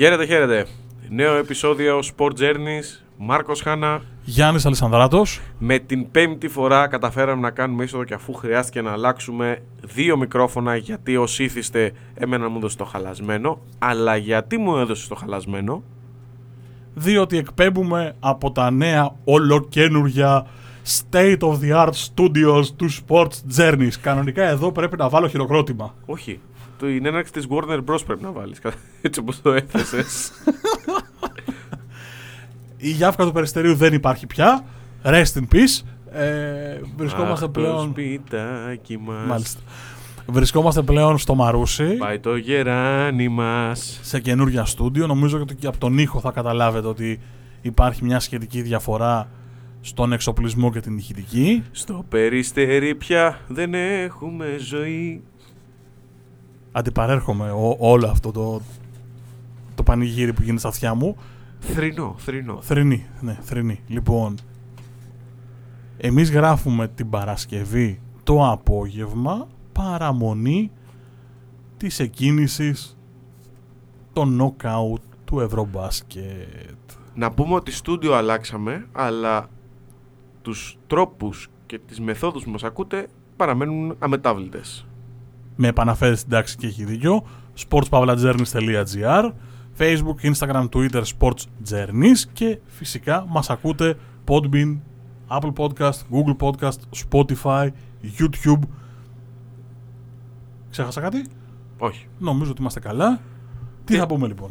Χαίρετε, χαίρετε. Νέο επεισόδιο Sport Journeys. Μάρκος Χάνα. Γιάννης Αλισανδράτος. Με την πέμπτη φορά καταφέραμε να κάνουμε είσοδο και αφού χρειάστηκε να αλλάξουμε δύο μικρόφωνα γιατί ως ήθιστε εμένα μου έδωσε το χαλασμένο. Αλλά γιατί μου έδωσε το χαλασμένο; Διότι εκπέμπουμε από τα νέα ολοκένουργια state of the art studios του Sports Journeys. Κανονικά εδώ πρέπει να βάλω χειροκρότημα. Όχι. Το είναι έναρξη της Warner Bros. πρέπει να βάλεις. Έτσι όπως το έθεσες. Η Γιάφκα του Περιστερίου δεν υπάρχει πια. Rest in peace. Ε, βρισκόμαστε Αχ, πλέον. Το σπιτάκι μας. Μάλιστα. Βρισκόμαστε πλέον στο Μαρούσι. Πάει το γεράνι μας. σε καινούργια στούντιο. Νομίζω ότι και από τον ήχο θα καταλάβετε ότι υπάρχει μια σχετική διαφορά στον εξοπλισμό και την ηχητική. Στο περιστέρι πια δεν έχουμε ζωή. Αντιπαρέρχομαι ό- όλο αυτό το, το πανηγύρι που γίνεται στα αυτιά μου. Θρηνό, θρηνό. Θρηνή, ναι, θρηνή. Λοιπόν, εμείς γράφουμε την Παρασκευή το απόγευμα παραμονή της εκκίνησης των νοκάουτ του Ευρωμπάσκετ. Να πούμε ότι στούντιο αλλάξαμε, αλλά τους τρόπους και τις μεθόδους που μας ακούτε παραμένουν αμετάβλητες. Με επαναφέρει στην τάξη και έχει δίκιο. sportspavlajourneys.gr Facebook, Instagram, Twitter, Sports Journeys και φυσικά μας ακούτε Podbean, Apple Podcast, Google Podcast, Spotify, YouTube. Ξέχασα κάτι; Όχι. Νομίζω ότι είμαστε καλά. Τι Τι- θα πούμε λοιπόν;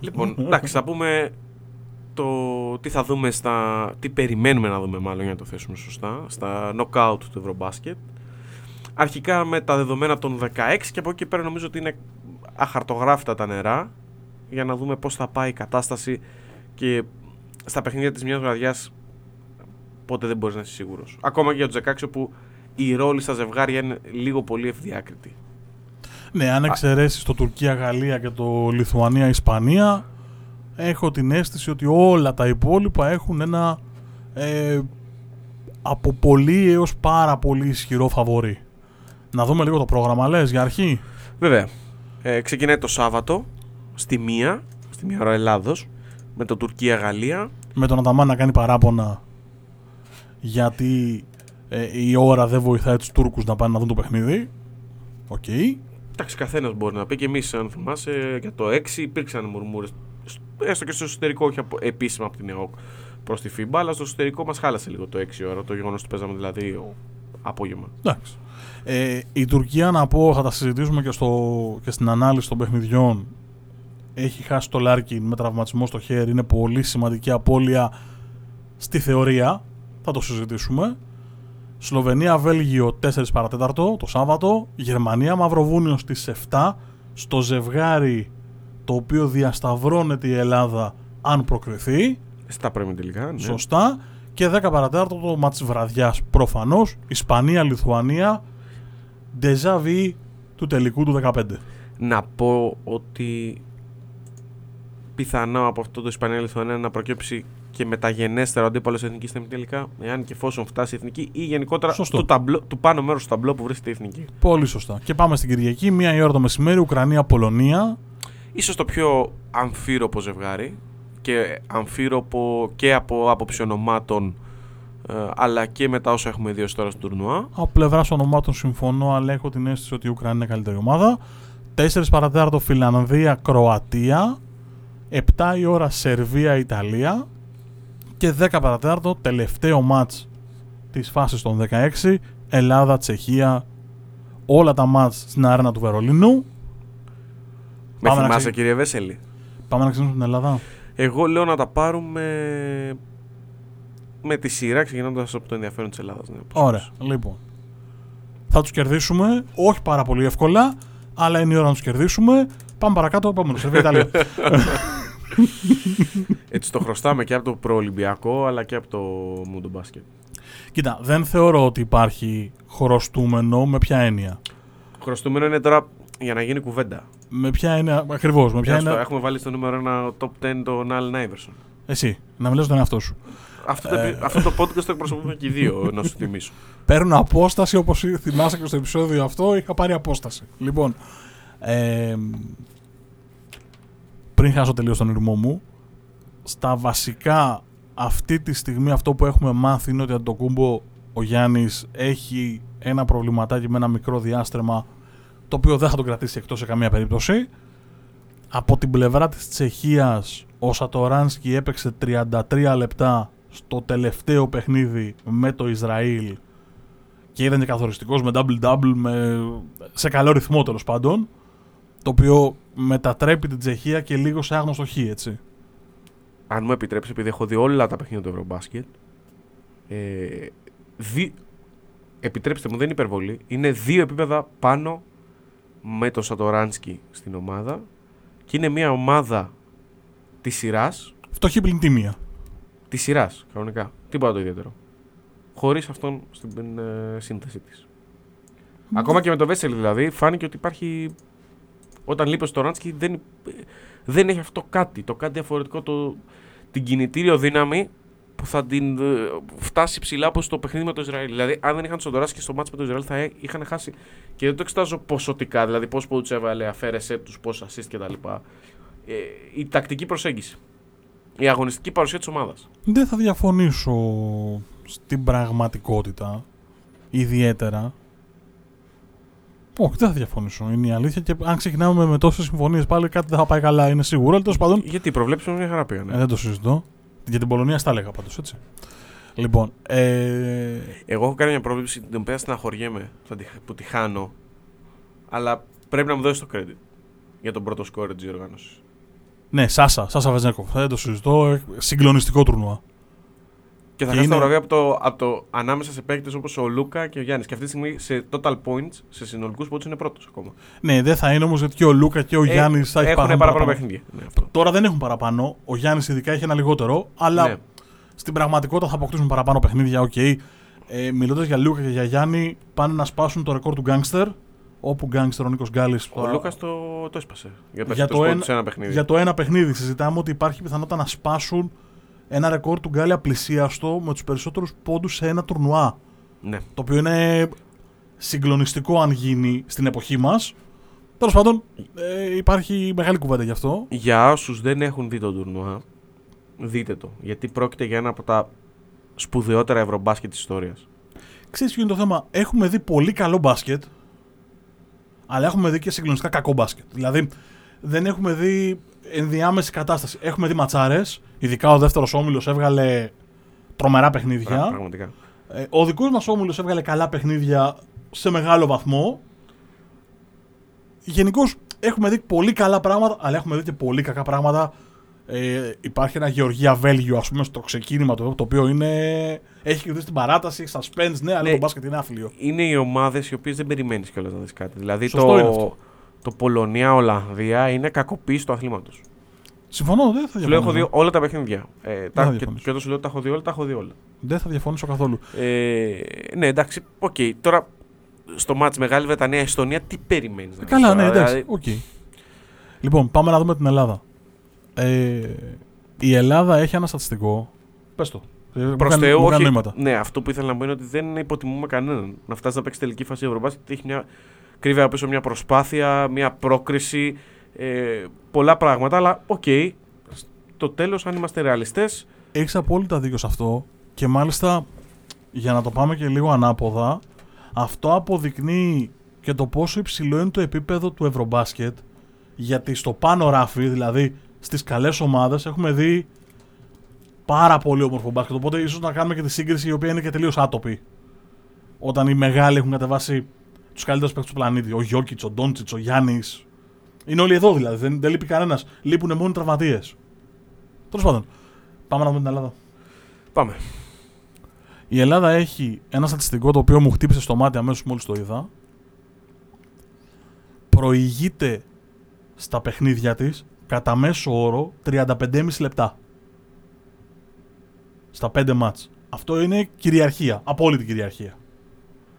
Λοιπόν, εντάξει, θα πούμε το τι θα δούμε στα... τι περιμένουμε να δούμε μάλλον για να το θέσουμε σωστά, στα knockout του Ευρωμπάσκετ. Αρχικά με τα δεδομένα των 16 και από εκεί και πέρα νομίζω ότι είναι αχαρτογράφητα τα νερά για να δούμε πώς θα πάει η κατάσταση και στα παιχνίδια της μιας βραδιάς πότε δεν μπορείς να είσαι σίγουρος. Ακόμα και για τους 16 όπου οι ρόλοι στα ζευγάρια είναι λίγο πολύ ευδιάκριτοι. Ναι, αν εξαιρέσεις το Τουρκία-Γαλλία και το Λιθουανία-Ισπανία, έχω την αίσθηση ότι όλα τα υπόλοιπα έχουν ένα ε, από πολύ έως πάρα πολύ ισχυρό φαβορή. Να δούμε λίγο το πρόγραμμα, λες, για αρχή. Βέβαια. Ε, ξεκινάει το Σάββατο στη μία, στη μία ώρα Ελλάδος, με το Τουρκία-Γαλλία. Με τον Αταμάν να κάνει παράπονα γιατί ε, η ώρα δεν βοηθάει τους Τούρκους να πάνε να δουν το παιχνίδι. Οκ. Εντάξει, καθένας μπορεί να πει και εμείς, αν θυμάσαι, για το 6 υπήρξαν μουρμούρες. Έστω και στο εσωτερικό, όχι από, επίσημα από την ΕΟΚ προς τη FIBA, αλλά στο εσωτερικό μας χάλασε λίγο το 6 ώρα. Το γεγονός ότι παίζαμε δηλαδή απόγευμα. Εντάξει. Ε, η Τουρκία, να πω, θα τα συζητήσουμε και, στο, και στην ανάλυση των παιχνιδιών. Έχει χάσει το Λάρκιν με τραυματισμό στο χέρι. Είναι πολύ σημαντική απώλεια στη θεωρία. Θα το συζητήσουμε. Σλοβενία-Βέλγιο 4 παρατέταρτο το Σάββατο. Γερμανία-Μαυροβούνιο στις 7. Στο ζευγάρι το οποίο διασταυρώνεται η Ελλάδα αν προκριθεί. Στα πρέπει τελικά. Ναι. Σωστά. Και 10 παρατέταρτο το μάτς της βραδιάς προφανώς. Ισπανία-Λιθουανία. Ντεζαβί του τελικού του 15. Να πω ότι πιθανό από αυτό το Ισπανία-Λιθουανία να προκύψει και μεταγενέστερο αντίπαλος εθνικής στην τελικά, εάν και εφόσον φτάσει η εθνική ή γενικότερα Σωστό. του, ταμπλό, του πάνω μέρους του ταμπλό που βρίσκεται η εθνική. Πολύ σωστά. Και πάμε στην Κυριακή, μία η ώρα το μεσημέρι, Ουκρανία-Πολωνία. Ίσως το πιο αμφίροπο ζευγάρι και αμφίροπο και από άποψη ονομάτων ε, αλλά και μετά όσα έχουμε δει ως τώρα στο τουρνουά. Από πλευράς ονομάτων συμφωνώ, αλλά έχω την αίσθηση ότι η Ουκρανία είναι καλύτερη ομάδα. 4 παρατέταρτο Φιλανδία-Κροατία. 7 η ώρα Σερβία-Ιταλία. Και 10 παρατέταρτο τελευταίο μάτς της φάσης των 16 Ελλάδα-Τσεχία. Όλα τα μάτς στην αρένα του Βερολίνου. Με Πάμε να θυμάσαι ξε- κύριε Βέσελη; Πάμε να ξεκινήσουμε την Ελλάδα. Εγώ λέω να τα πάρουμε με τη σειρά ξεκινώντας από το ενδιαφέρον της Ελλάδας. Ναι, όπως Ωραία, είπες. λοιπόν. Θα τους κερδίσουμε, όχι πάρα πολύ εύκολα, αλλά είναι η ώρα να τους κερδίσουμε. Πάμε παρακάτω, επόμενο. Σερβία Ιταλία. Έτσι το χρωστάμε και από το προολυμπιακό αλλά και από το Mundo Basket. Κοίτα, δεν θεωρώ ότι υπάρχει χρωστούμενο με ποια έννοια. Χρωστούμενο είναι τώρα για να γίνει κουβέντα. Με ποια έννοια, ακριβώς. Με ποια Άστο, έννοια. Έχουμε βάλει στο νούμερο ένα top 10 τον Allen Iverson. Εσύ, να μιλάς τον εαυτό σου. Αυτό, το, Ε. επει- αυτό το podcast το εκπροσωπούμε και οι δύο, να σου θυμίσω. Παίρνω απόσταση όπως θυμάσαι και στο επεισόδιο αυτό. Είχα πάρει απόσταση. Λοιπόν, ε, πριν χάσω τελείως τον ήρμό μου, στα βασικά αυτή τη στιγμή αυτό που έχουμε μάθει είναι ότι το κούμπο ο Γιάννης έχει ένα προβληματάκι με ένα μικρό διάστρεμα το οποίο δεν θα τον κρατήσει εκτός σε καμία περίπτωση. Από την πλευρά της Τσεχίας ο Σατοράνσκι έπαιξε 33 λεπτά στο τελευταίο παιχνίδι με το Ισραήλ και ήταν και καθοριστικός με double-double με... σε καλό ρυθμό τέλος πάντων το οποίο μετατρέπει την Τσεχία και λίγο σε άγνωστο χ, έτσι. Αν μου επιτρέψεις, επειδή έχω δει όλα τα παιχνίδια του Ευρωμπάσκετ, ε, δι... επιτρέψτε μου, δεν είναι υπερβολή, είναι δύο επίπεδα πάνω με το Σατοράνσκι στην ομάδα και είναι μια ομάδα της σειράς. Φτωχή πλην τίμια. Της σειράς, κανονικά. Τίποτα το ιδιαίτερο. Χωρίς αυτόν στην ε, σύνθεση της. Ακόμα και με το Βέσελ δηλαδή, φάνηκε ότι υπάρχει. Όταν λείπει στο Ράνσκι δεν, δεν έχει αυτό κάτι. Το κάτι διαφορετικό, το, την κινητήριο δύναμη που θα την ε, φτάσει ψηλά όπω το παιχνίδι με το Ισραήλ. Δηλαδή, αν δεν είχαν τον Ράνσκι στο μάτσο με το Ισραήλ, θα είχαν χάσει. Και δεν το εξετάζω ποσοτικά, δηλαδή πώς του έβαλε, αφαίρεσέ τους, πώς assist κτλ. Ε, η τακτική προσέγγιση. Η αγωνιστική παρουσία της ομάδας. Δεν θα διαφωνήσω στην πραγματικότητα ιδιαίτερα. Όχι, δεν θα διαφωνήσω. Είναι η αλήθεια. Και αν ξεκινάμε με τόσες συμφωνίες πάλι κάτι δεν θα πάει καλά, είναι σίγουρο. Αλλά τέλος πάντων. Γιατί προβλέψουμε μια χαρά πήγανε. Ε, δεν το συζητώ. Για την Πολωνία στα έλεγα πάντως, έτσι. Λοιπόν. Ε... Εγώ έχω κάνει μια πρόβλεψη την οποία στεναχωριέμαι που τη χάνω. Αλλά πρέπει να μου δώσεις το credit για τον πρώτο σκόρ της διοργάνωσης. Ναι, Σάσα, Σάσα Βεζένκοφ. Δεν το συζητώ. Συγκλονιστικό τουρνουά. Και θα χάσει είναι... τα βραβεία από το, από το ανάμεσα σε παίκτες όπως ο Λούκα και ο Γιάννης. Και αυτή τη στιγμή σε total points, σε συνολικούς πόντους είναι πρώτος ακόμα. Ναι, δεν θα είναι όμως γιατί και ο Λούκα και ο ε, Γιάννης θα έχουν παραπάνω, παραπάνω παιχνίδια. Ναι, Τώρα δεν έχουν παραπάνω. Ο Γιάννης ειδικά έχει ένα λιγότερο. Αλλά ναι. στην πραγματικότητα θα αποκτήσουν παραπάνω παιχνίδια. OK. Okay. Ε, Μιλώντας για Λούκα και για Γιάννη, πάνε να σπάσουν το ρεκόρ του γκάγκστερ. Όπου γκάγκστερ ο Νίκος Γκάλης. Ο Λούκας το, το έσπασε. Για, για, το, ένα, ένα παιχνίδι. για το ένα παιχνίδι. Συζητάμε ότι υπάρχει πιθανότητα να σπάσουν ένα ρεκόρ του Γκάλη απλησίαστο με τους περισσότερους πόντους σε ένα τουρνουά. Ναι. Το οποίο είναι συγκλονιστικό αν γίνει στην εποχή μας. Τέλος πάντων, ε, υπάρχει μεγάλη κουβέντα γι' αυτό. Για όσους δεν έχουν δει το τουρνουά, δείτε το. Γιατί πρόκειται για ένα από τα σπουδαιότερα ευρωμπάσκετ τη ιστορίας. Ξέρεις ποιο είναι το θέμα; Έχουμε δει πολύ καλό μπάσκετ, αλλά έχουμε δει και συγκλονιστικά κακό μπάσκετ. Δηλαδή, δεν έχουμε δει ενδιάμεση κατάσταση. Έχουμε δει ματσάρες. Ειδικά ο δεύτερος όμιλος έβγαλε τρομερά παιχνίδια. πραγματικά. Ε, ο δικός μας όμιλος έβγαλε καλά παιχνίδια σε μεγάλο βαθμό. Γενικώς έχουμε δει πολύ καλά πράγματα, αλλά έχουμε δει και πολύ κακά πράγματα. Ε, υπάρχει ένα Γεωργία Βέλγιο, ας πούμε, στο ξεκίνημα το, το οποίο είναι. Έχει κερδίσει την παράταση, suspense, ναι, αλλά ναι, το μπάσκετ είναι άθλιο. Είναι οι ομάδες οι οποίες δεν περιμένεις κιόλας να δεις κάτι. Δηλαδή το, το Πολωνία-Ολλανδία είναι κακοποίηση του αθλήματος. Συμφωνώ, δεν θα διαφωνήσω. Λέω, έχω δει όλα τα παιχνίδια. Ε, τα, και, και όταν σου λέω τα έχω δει όλα, τα έχω δει όλα. Δεν θα διαφωνήσω καθόλου. Ε, ναι, εντάξει, OK. Okay. Τώρα στο ματς Μεγάλη Βρετανία-Εστονία, τι περιμένεις να Καλά, ναι, εντάξει. Δηλαδή... Okay. Λοιπόν, πάμε να δούμε την Ελλάδα. Ε, η Ελλάδα έχει ένα στατιστικό. Πες το. Ε, Προς Θεού, όχι. Ναι, αυτό που ήθελα να πω είναι ότι δεν υποτιμούμε κανέναν. Να φτάσει να παίξει τελική φάση Ευρωμπάσκετ έχει μια κρύβει από πίσω μια προσπάθεια, μια πρόκριση, ε, πολλά πράγματα. Αλλά OK, okay, στο τέλος, αν είμαστε ρεαλιστές. Έχεις απόλυτα δίκιο σε αυτό. Και μάλιστα, για να το πάμε και λίγο ανάποδα, αυτό αποδεικνύει και το πόσο υψηλό είναι το επίπεδο του Ευρωμπάσκετ. Γιατί στο πάνω ράφι, δηλαδή στις καλές ομάδες, έχουμε δει πάρα πολύ όμορφο μπάσκετ. Οπότε ίσως να κάνουμε και τη σύγκριση η οποία είναι και τελείως άτοπη. Όταν οι μεγάλοι έχουν κατεβάσει τους καλύτερους παίκτες του πλανήτη. Ο Γιώκητς, ο Ντόντσιτς, ο Γιάννης. Είναι όλοι εδώ δηλαδή. Δεν, δεν λείπει κανένας. Λείπουν μόνο οι τραυματίες. Τέλος πάντων. Πάμε να δούμε την Ελλάδα. Πάμε. Η Ελλάδα έχει ένα στατιστικό το οποίο μου χτύπησε στο μάτι αμέσως μόλις το είδα. Προηγείται στα παιχνίδια της κατά μέσο όρο 35,5 λεπτά. Στα 5 μάτς. Αυτό είναι κυριαρχία. Απόλυτη κυριαρχία.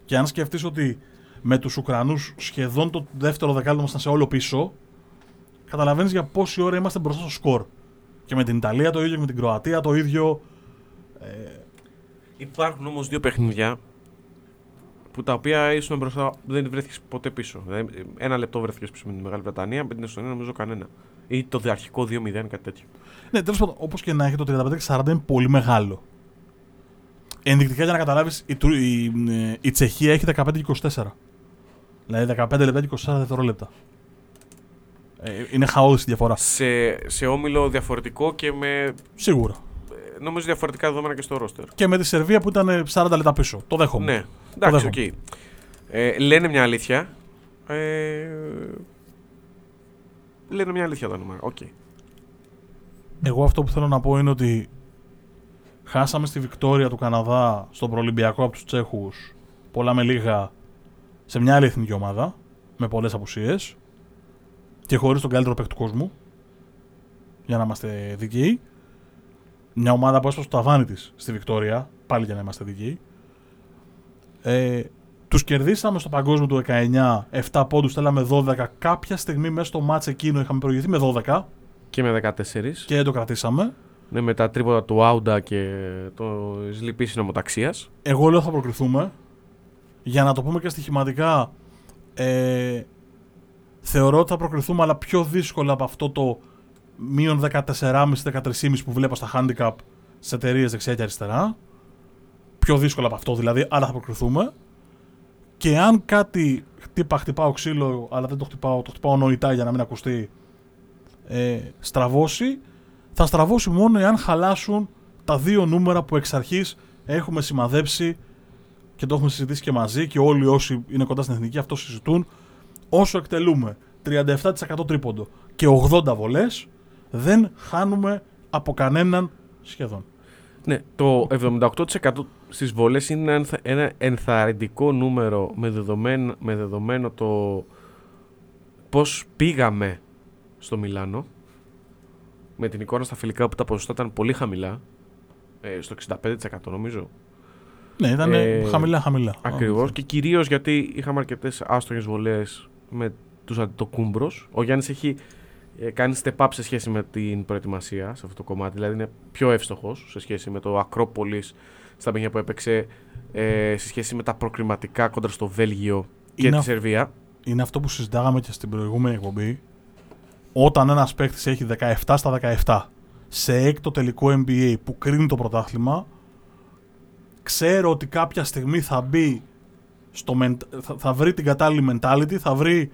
Και αν σκεφτείς ότι με τους Ουκρανούς σχεδόν το δεύτερο δεκάλεπτο ήμασταν σε όλο πίσω, καταλαβαίνεις για πόση ώρα είμαστε μπροστά στο σκορ. Και με την Ιταλία το ίδιο και με την Κροατία το ίδιο. Ε... Υπάρχουν όμως δύο παιχνίδια που τα οποία ήσουν μπροστά δεν βρέθηκες ποτέ πίσω. Δηλαδή, ένα λεπτό βρέθηκες πίσω με την Μεγάλη Βρετανία, με την Εστονία νομίζω κανένα. Ή το διαρχικό 2-0, κάτι τέτοιο. Ναι, τέλος πάντων, όπως και να έχει το 35-40 είναι πολύ μεγάλο. Ενδεικτικά για να καταλάβεις, η, Του- η, ε, η Τσεχία έχει 15-24. Δηλαδή 15 λεπτά και 24 δευτερόλεπτα. Ε, είναι χαώδη η διαφορά. Σε, σε όμιλο διαφορετικό και με Σίγουρα. ε, νομίζω διαφορετικά δεδομένα και στο ρόστερ. Και με τη Σερβία που ήταν 40 λεπτά πίσω. Το δέχομαι. Ναι, εντάξει, οκ. δέχομαι. Ε, λένε μια αλήθεια. Ε, λένε μια αλήθεια τα νούμερα. Οκ. Εγώ αυτό που θέλω να πω είναι ότι χάσαμε στη Βικτόρια του Καναδά στον προολυμπιακό από τους Τσέχους πολλά με λίγα σε μια άλλη εθνική ομάδα με πολλές απουσίες και χωρίς τον καλύτερο παίκτη του κόσμου για να είμαστε δικαίοι. Μια ομάδα που έσπασε το ταβάνι της στη Βικτόρια, πάλι για να είμαστε δικαίοι. Ε, τους κερδίσαμε στο παγκόσμιο του 19, 7 πόντους, στέλαμε 12. Κάποια στιγμή μέσα στο μάτς εκείνο είχαμε προηγηθεί με 12 Και με 14. και δεν το κρατήσαμε. Ναι, με τα τρίποτα του Άουντα και το λυπή συνομοταξίας. Εγώ λέω θα προκριθούμε. Για να το πούμε και στοιχηματικά, ε, θεωρώ ότι θα προκριθούμε, αλλά πιο δύσκολα από αυτό το μείον 14,5-13,5 που βλέπω στα handicap σε εταιρείες δεξιά και αριστερά. Πιο δύσκολα από αυτό δηλαδή, αλλά θα προκριθούμε. Και αν κάτι χτύπα, χτυπάω ξύλο, αλλά δεν το χτυπάω, το χτυπάω νοητά για να μην ακουστεί, ε, στραβώσει, θα στραβώσει μόνο εάν χαλάσουν τα δύο νούμερα που εξ αρχής έχουμε σημαδέψει και το έχουμε συζητήσει και μαζί και όλοι όσοι είναι κοντά στην εθνική αυτό συζητούν. Όσο εκτελούμε 37% τρίποντο και 80 βολές, δεν χάνουμε από κανέναν σχεδόν. Ναι, το 78% στις βολές είναι ένα ενθα- ένα ενθαρρυντικό νούμερο με δεδομένο, με δεδομένο το πώς πήγαμε στο Μιλάνο με την εικόνα στα φιλικά που τα ποσοστά ήταν πολύ χαμηλά ε, στο 65% νομίζω Ναι, ήταν Ε, χαμηλά χαμηλά. ακριβώς και κυρίως γιατί είχαμε αρκετές άστοχες βολές με τους αντιτοκούμπρος ο Γιάννης έχει ε, κάνει step up σε σχέση με την προετοιμασία σε αυτό το κομμάτι. Δηλαδή είναι πιο εύστοχος σε σχέση με το Ακρόπολης στα παιχνίδια που έπαιξε, ε, σε σχέση με τα προκριματικά κόντρα στο Βέλγιο και Είναι τη αυ- Σερβία. Είναι αυτό που συζητάγαμε και στην προηγούμενη εκπομπή. Όταν ένας παίκτης έχει 17 στα 17 σε έκτο τελικό NBA που κρίνει το πρωτάθλημα, ξέρω ότι κάποια στιγμή θα μπει στο menta- θα, θα βρει την κατάλληλη mentality, θα βρει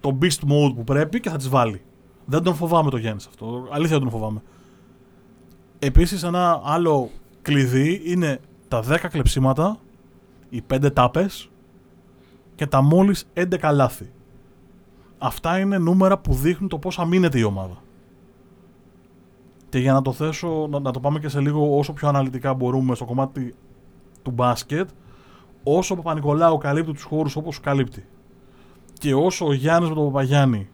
το beast mode που πρέπει και θα τις βάλει. Δεν τον φοβάμαι το Γιάννης αυτό. Αλήθεια δεν τον φοβάμαι. Επίσης ένα άλλο κλειδί είναι τα 10 κλεψίματα, οι 5 τάπες και τα μόλις 11 λάθη. Αυτά είναι νούμερα που δείχνουν το πώς αμήνεται η ομάδα. Και για να το θέσω, να, να το πάμε και σε λίγο όσο πιο αναλυτικά μπορούμε στο κομμάτι του μπάσκετ, όσο ο Παπα-Νικολάου καλύπτει τους χώρους όπως καλύπτει και όσο ο Γιάννης με τον Παπαγιάννη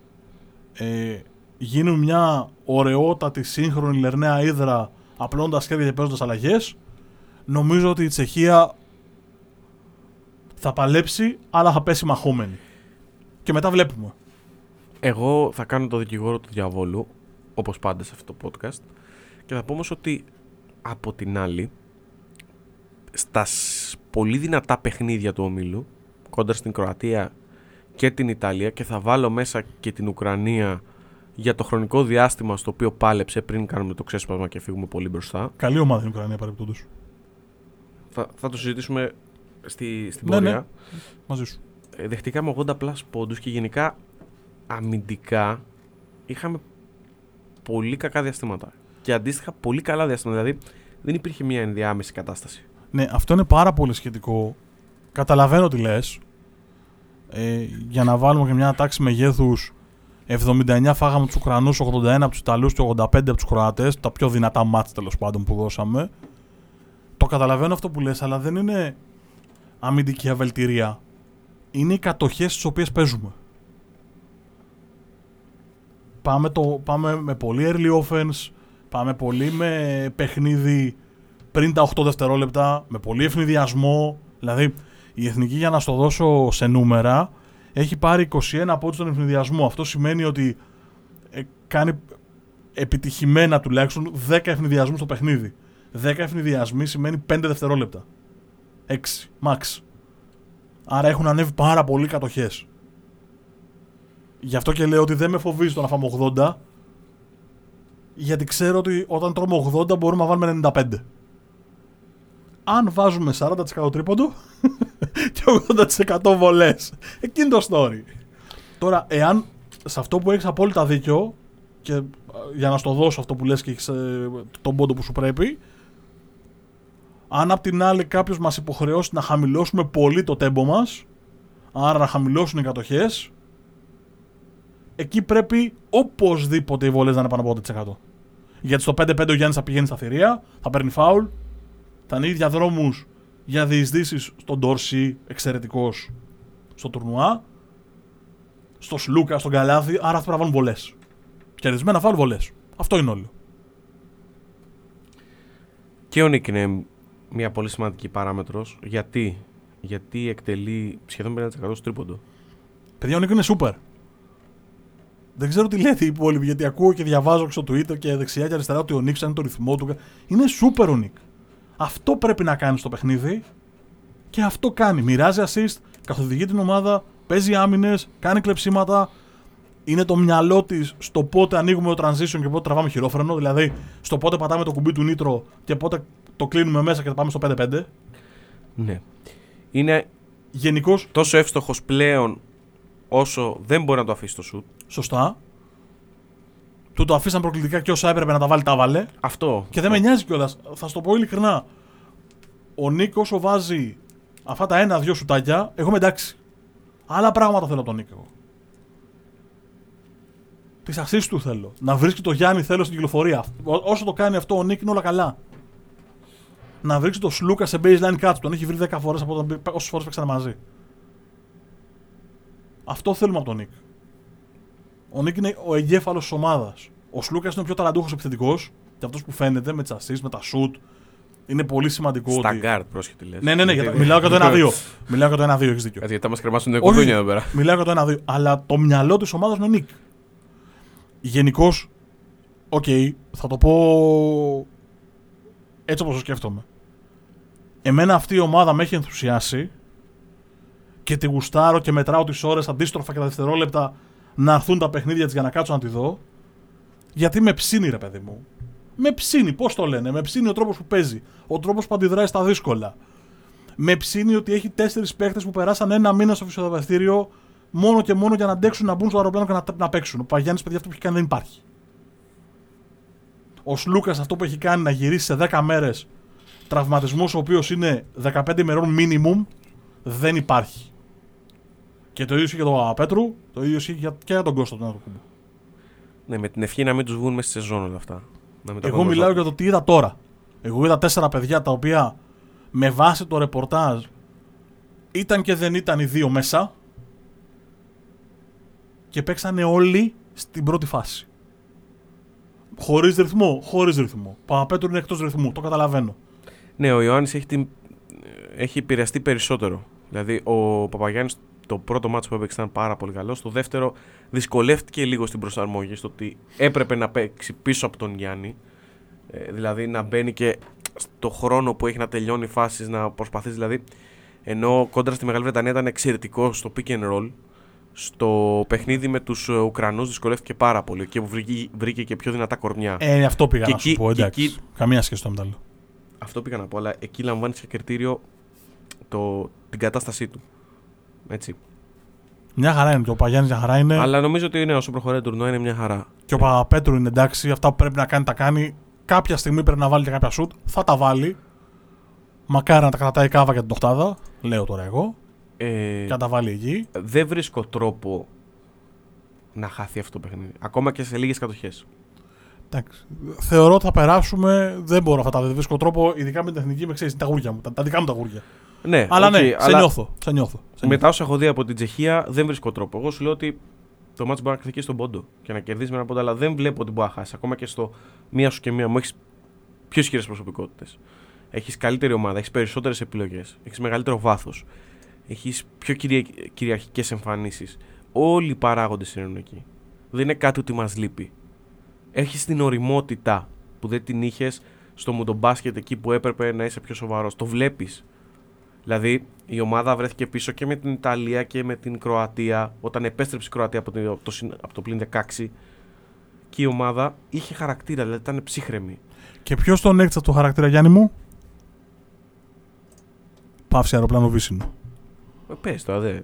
ε, γίνουν μια ωραιότατη σύγχρονη λερναία ύδρα απλώντας χέρια και παίζοντας αλλαγές, νομίζω ότι η Τσεχία θα παλέψει, αλλά θα πέσει μαχόμενη. Και μετά βλέπουμε. Εγώ θα κάνω το δικηγόρο του διαβόλου, όπως πάντα σε αυτό το podcast, και θα πω όμως ότι από την άλλη, στα σ- πολύ δυνατά παιχνίδια του ομίλου, κόντρα στην Κροατία και την Ιταλία, και θα βάλω μέσα και την Ουκρανία για το χρονικό διάστημα στο οποίο πάλεψε πριν κάνουμε το ξέσπασμα και φύγουμε πολύ μπροστά. Καλή ομάδα είναι η Ουκρανία παρεμπιπτόντως. Θα, θα το συζητήσουμε στη, στην Ναι, ναι. πορεία. Μαζί σου. Ε, δεχτήκαμε 80 plus πόντους και γενικά αμυντικά είχαμε πολύ κακά διαστήματα. Και αντίστοιχα πολύ καλά διαστήματα. Δηλαδή δεν υπήρχε μια ενδιάμεση κατάσταση. Ναι, αυτό είναι πάρα πολύ σχετικό. Καταλαβαίνω τι λες. Ε, για να βάλουμε και μια τάξη μεγέθους 79 φάγαμε τους Ουκρανούς, 81 από τους Ιταλούς και 85 από τους Κροάτες. Τα πιο δυνατά μάτς τέλος πάντων που δώσαμε. Το καταλαβαίνω αυτό που λες, αλλά δεν είναι αμυντική αβελτηρία. Είναι οι κατοχές στις οποίες παίζουμε. Πάμε, το, πάμε με πολύ early offense, πάμε πολύ με παιχνίδι πριν τα 8 δευτερόλεπτα, με πολύ ευνηδιασμό. Δηλαδή, η εθνική, για να στο δώσω σε νούμερα, έχει πάρει 21 από τον ευνηδιασμό. Αυτό σημαίνει ότι ε, κάνει επιτυχημένα τουλάχιστον 10 ευνηδιασμού στο παιχνίδι. 10 ευνηδιασμοί σημαίνει 5 δευτερόλεπτα. 6, max. Άρα έχουν ανέβει πάρα πολύ κατοχές. Γι' αυτό και λέω ότι δεν με φοβίζει το να φάμε 80, γιατί ξέρω ότι όταν τρώμε 80 μπορούμε να βάλουμε 95. Αν βάζουμε 40% τρίποντο και 80% βολές, εκείνη το story. Τώρα, εάν σε αυτό που έχεις απόλυτα δίκιο και ε, για να στο δώσω αυτό που λες και έχεις ε, τον πόντο που σου πρέπει, αν απ' την άλλη κάποιος μας υποχρεώσει να χαμηλώσουμε πολύ το τέμπο μας, άρα να χαμηλώσουν οι κατοχές, εκεί πρέπει οπωσδήποτε οι βολές να είναι πάνω από 80%. Γιατί στο 5-5 ο Γιάννης θα πηγαίνει στα θηρία, θα παίρνει φάουλ, θα ανοίγει διαδρόμους για διεισδύσεις στον Ντόρση, εξαιρετικός στο τουρνουά, στο Σλούκα, στον Καλάθι, άρα θα πρέπει να βάλουν βολές. Κερδισμένα φάουλ βολές. Αυτό είναι όλο. Και ο Νίκ είναι μια πολύ σημαντική παράμετρος. Γιατί, Γιατί εκτελεί σχεδόν 50% στο τρίποντο. Παιδιά, ο Νίκ είναι σούπερ. Δεν ξέρω τι λέτε οι υπόλοιποι, γιατί ακούω και διαβάζω στο Twitter και δεξιά και αριστερά ότι ο Νίκ είναι το ρυθμό του. Είναι σούπερ ο Νίκ. Αυτό πρέπει να κάνει στο παιχνίδι και αυτό κάνει. Μοιράζει assist, καθοδηγεί την ομάδα, παίζει άμυνες, κάνει κλεψίματα. Είναι το μυαλό της στο πότε ανοίγουμε το transition και πότε τραβάμε χειρόφρενο. Δηλαδή, στο πότε πατάμε το κουμπί του νήτρο και πότε το κλείνουμε μέσα και θα πάμε στο 5-5. Ναι. Είναι Γενικώ. τόσο εύστοχος πλέον όσο δεν μπορεί να το αφήσει το σουτ. Σωστά. Του το αφήσαν προκλητικά και όσα έπρεπε να τα βάλει, τα βάλε. Αυτό. Και δεν με νοιάζει κιόλας. Θα σου το πω ειλικρινά. Ο Νίκ όσο βάζει αυτά τα ένα-δυο σουτάκια, εγώ είμαι εντάξει. Άλλα πράγματα θέλω από τον Νίκ εγώ. Τις ασίστ του θέλω. Να βρίσκει το Γιάννη θέλω στην κυκλοφορία. Ό- όσο το κάνει αυτό ο Νίκ είναι όλα καλά. Να βρίσκει το Σλούκα σε baseline cut. Τον έχει βρει 10 φορές από όταν όσες φορές παίξανε μαζί. Αυτό θέλουμε από τον Νικ. Ο Νικ είναι ο εγκέφαλος της ομάδας. Ο Σλούκας είναι ο πιο ταλαντούχος επιθετικός και αυτός που φαίνεται με τις assist, με τα σουτ. Είναι πολύ σημαντικό Στα ότι. γκαρντ, πρόσεχε τι λες. Ναι, ναι, ναι, για το- μιλάω για το 1-2. μιλάω για το 1-2, έχεις δίκιο. Κάτσε, γιατί θα μας κρεμάσουν την Όχι. κουδούνια εδώ πέρα. Μιλάω για το 1-2. Αλλά το μυαλό της ομάδας είναι ο Νικ. Γενικώς, οκ, θα το πω έτσι όπως το σκέφτομαι. Εμένα αυτή η ομάδα με έχει ενθουσιάσει και τη γουστάρω και μετράω τις ώρες αντίστροφα και τα δευτερόλεπτα να έρθουν τα παιχνίδια της για να κάτσω να τη δω. Γιατί με ψήνει, ρε παιδί μου. Με ψήνει, πώς το λένε. Με ψήνει ο τρόπος που παίζει. Ο τρόπος που αντιδράει στα δύσκολα. Με ψήνει ότι έχει τέσσερις παίχτες που περάσαν ένα μήνα στο φυσιοθεραπευτήριο μόνο και μόνο για να αντέξουν να μπουν στο αεροπλάνο και να, να παίξουν. Ο Παγιάννης, παιδιά, αυτό που έχει κάνει δεν υπάρχει. Ο Σλούκας αυτό που έχει κάνει να γυρίσει σε 10 μέρες τραυματισμός, ο οποίος είναι 15 ημερών minimum, δεν υπάρχει. Και το ίδιο ισχύει για τον Παπαπέτρου, το ίδιο ισχύει για- και για τον Κώστα τον Ατροκούμπο. Ναι, με την ευχή να μην τους βγουν μέσα στη σεζόν όλα αυτά. Να μην τα Εγώ πάμε μιλάω μπροστά. για το τι είδα τώρα. Εγώ είδα τέσσερα παιδιά τα οποία με βάση το ρεπορτάζ ήταν και δεν ήταν οι δύο μέσα και παίξανε όλοι στην πρώτη φάση. Χωρίς ρυθμό, χωρίς ρυθμό. Παπαπέτρου είναι εκτός ρυθμού, το καταλαβαίνω. Ναι, ο Ιωάννης έχει, την... έχει επηρεαστεί περισσότερο. Δηλαδή, ο Παπαγιάννης το πρώτο μάτσο που έπαιξε ήταν πάρα πολύ καλό. Στο δεύτερο δυσκολεύτηκε λίγο στην προσαρμογή στο ότι έπρεπε να παίξει πίσω από τον Γιάννη. Ε, δηλαδή να μπαίνει και στο χρόνο που έχει να τελειώνει φάσεις να προσπαθήσει. Δηλαδή, ενώ κόντρα στη Μεγάλη Βρετανία ήταν εξαιρετικό στο pick and roll, στο παιχνίδι με τους Ουκρανούς δυσκολεύτηκε πάρα πολύ και βρήκε, βρήκε και πιο δυνατά κορμιά. Ε, αυτό πήγα Και να σου εκεί- πω, και εντάξει. εκεί- Καμία σχέση το μετάλλο. Αυτό πήγα να πω, αλλά εκεί λαμβάνεις σε κριτήριο το, την κατάστασή του. Έτσι. Μια χαρά είναι και ο Παγιάννης μια χαρά είναι. Αλλά νομίζω ότι ναι, όσο προχωράει το τουρνουά είναι μια χαρά. Και ο Παπαπέτρου είναι εντάξει, αυτά που πρέπει να κάνει τα κάνει. Κάποια στιγμή πρέπει να βάλει και κάποια σουτ. Θα τα βάλει. Μακάρι να τα κρατάει κάβα για την οχτάδα. Λέω τώρα εγώ. Ε, Και να τα βάλει εκεί. δεν βρίσκω τρόπο να χαθεί αυτό το παιχνίδι. Ακόμα και σε λίγες κατοχές. Εντάξει. Θεωρώ ότι θα περάσουμε. Δεν μπορώ αυτά τα δεν βρίσκω τρόπο. Ειδικά με την εθνική με ξέρεις τα γούρια μου. Τα, τα δικά μου τα γούρια. Ναι, αλλά οκ, ναι, σε αλλά νιώθω. Σε νιώθω. Σε Μετά νιώθω. όσα έχω δει από την Τσεχία, δεν βρίσκω τρόπο. Εγώ σου λέω ότι το μάτσο μπορεί να κρυθεί στον πόντο και να κερδίσει με ένα πόντο, αλλά δεν βλέπω ότι μπορεί να χάσει. Ακόμα και στο μία σου και μία μου έχεις πιο ισχυρές προσωπικότητες. Έχεις καλύτερη ομάδα, έχεις περισσότερες επιλογές, έχεις μεγαλύτερο βάθος, έχεις πιο κυρια... κυριαρχικές εμφανίσεις. Όλοι οι παράγοντες είναι εκεί. Δεν είναι κάτι ότι μας λείπει. Έχεις την οριμότητα που δεν την είχες στο μουντομπάσκετ εκεί που έπρεπε να είσαι πιο σοβαρός. Το βλέπεις. Δηλαδή η ομάδα βρέθηκε πίσω και με την Ιταλία και με την Κροατία όταν επέστρεψε η Κροατία από το, από το, συν- από το πλήν 16 και η ομάδα είχε χαρακτήρα, δηλαδή ήταν ψύχρεμη. Και ποιος τον έκτισε αυτό το χαρακτήρα, Γιάννη μου; Παύση αεροπλάνο βύσινο. Ε, πες τώρα, δε.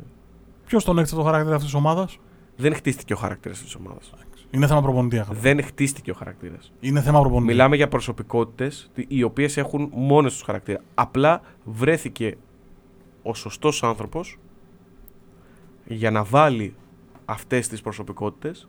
Ποιος τον έκτισε το χαρακτήρα αυτής της ομάδας; Δεν χτίστηκε ο χαρακτήρας της ομάδας. Είναι θέμα προπονητή αυτό. Δεν χτίστηκε ο χαρακτήρας. Είναι θέμα προπονητή. Μιλάμε για προσωπικότητες οι οποίες έχουν μόνες τους χαρακτήρα. Απλά βρέθηκε ο σωστός άνθρωπος για να βάλει αυτές τις προσωπικότητες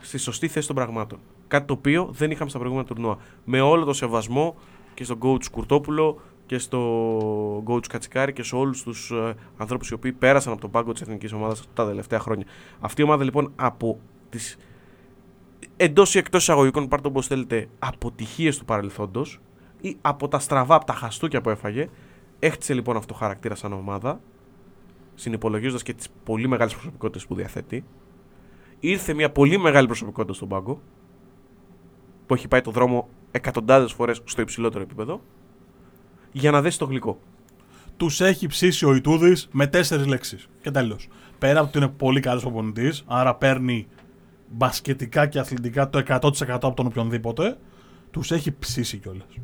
στη σωστή θέση των πραγμάτων. Κάτι το οποίο δεν είχαμε στα προηγούμενα τουρνουά. Με όλο το σεβασμό και στον coach Κουρτόπουλο και στο coach Κατσικάρη και σε όλους τους ε, ανθρώπους οι οποίοι πέρασαν από τον πάγκο της εθνικής ομάδας τα τελευταία χρόνια. Αυτή η ομάδα λοιπόν από τις εντός ή εκτός εισαγωγικών, πάρτε όπως θέλετε, αποτυχίες του παρελθόντος ή από τα στραβά, από τα χαστούκια που έφαγε, έχτισε λοιπόν αυτό το χαρακτήρα σαν ομάδα, συνυπολογίζοντας και τις πολύ μεγάλες προσωπικότητες που διαθέτει. Ήρθε μια πολύ μεγάλη προσωπικότητα στον πάγκο, που έχει πάει το δρόμο εκατοντάδες φορές στο υψηλότερο επίπεδο, για να δέσει το γλυκό. Τους έχει ψήσει ο Ιτούδης με τέσσερις λέξεις. Και τέλος. Πέρα από ότι είναι πολύ καλός προπονητή, άρα παίρνει μπασκετικά και αθλητικά το 100% από τον οποιονδήποτε, τους έχει ψήσει κιόλας.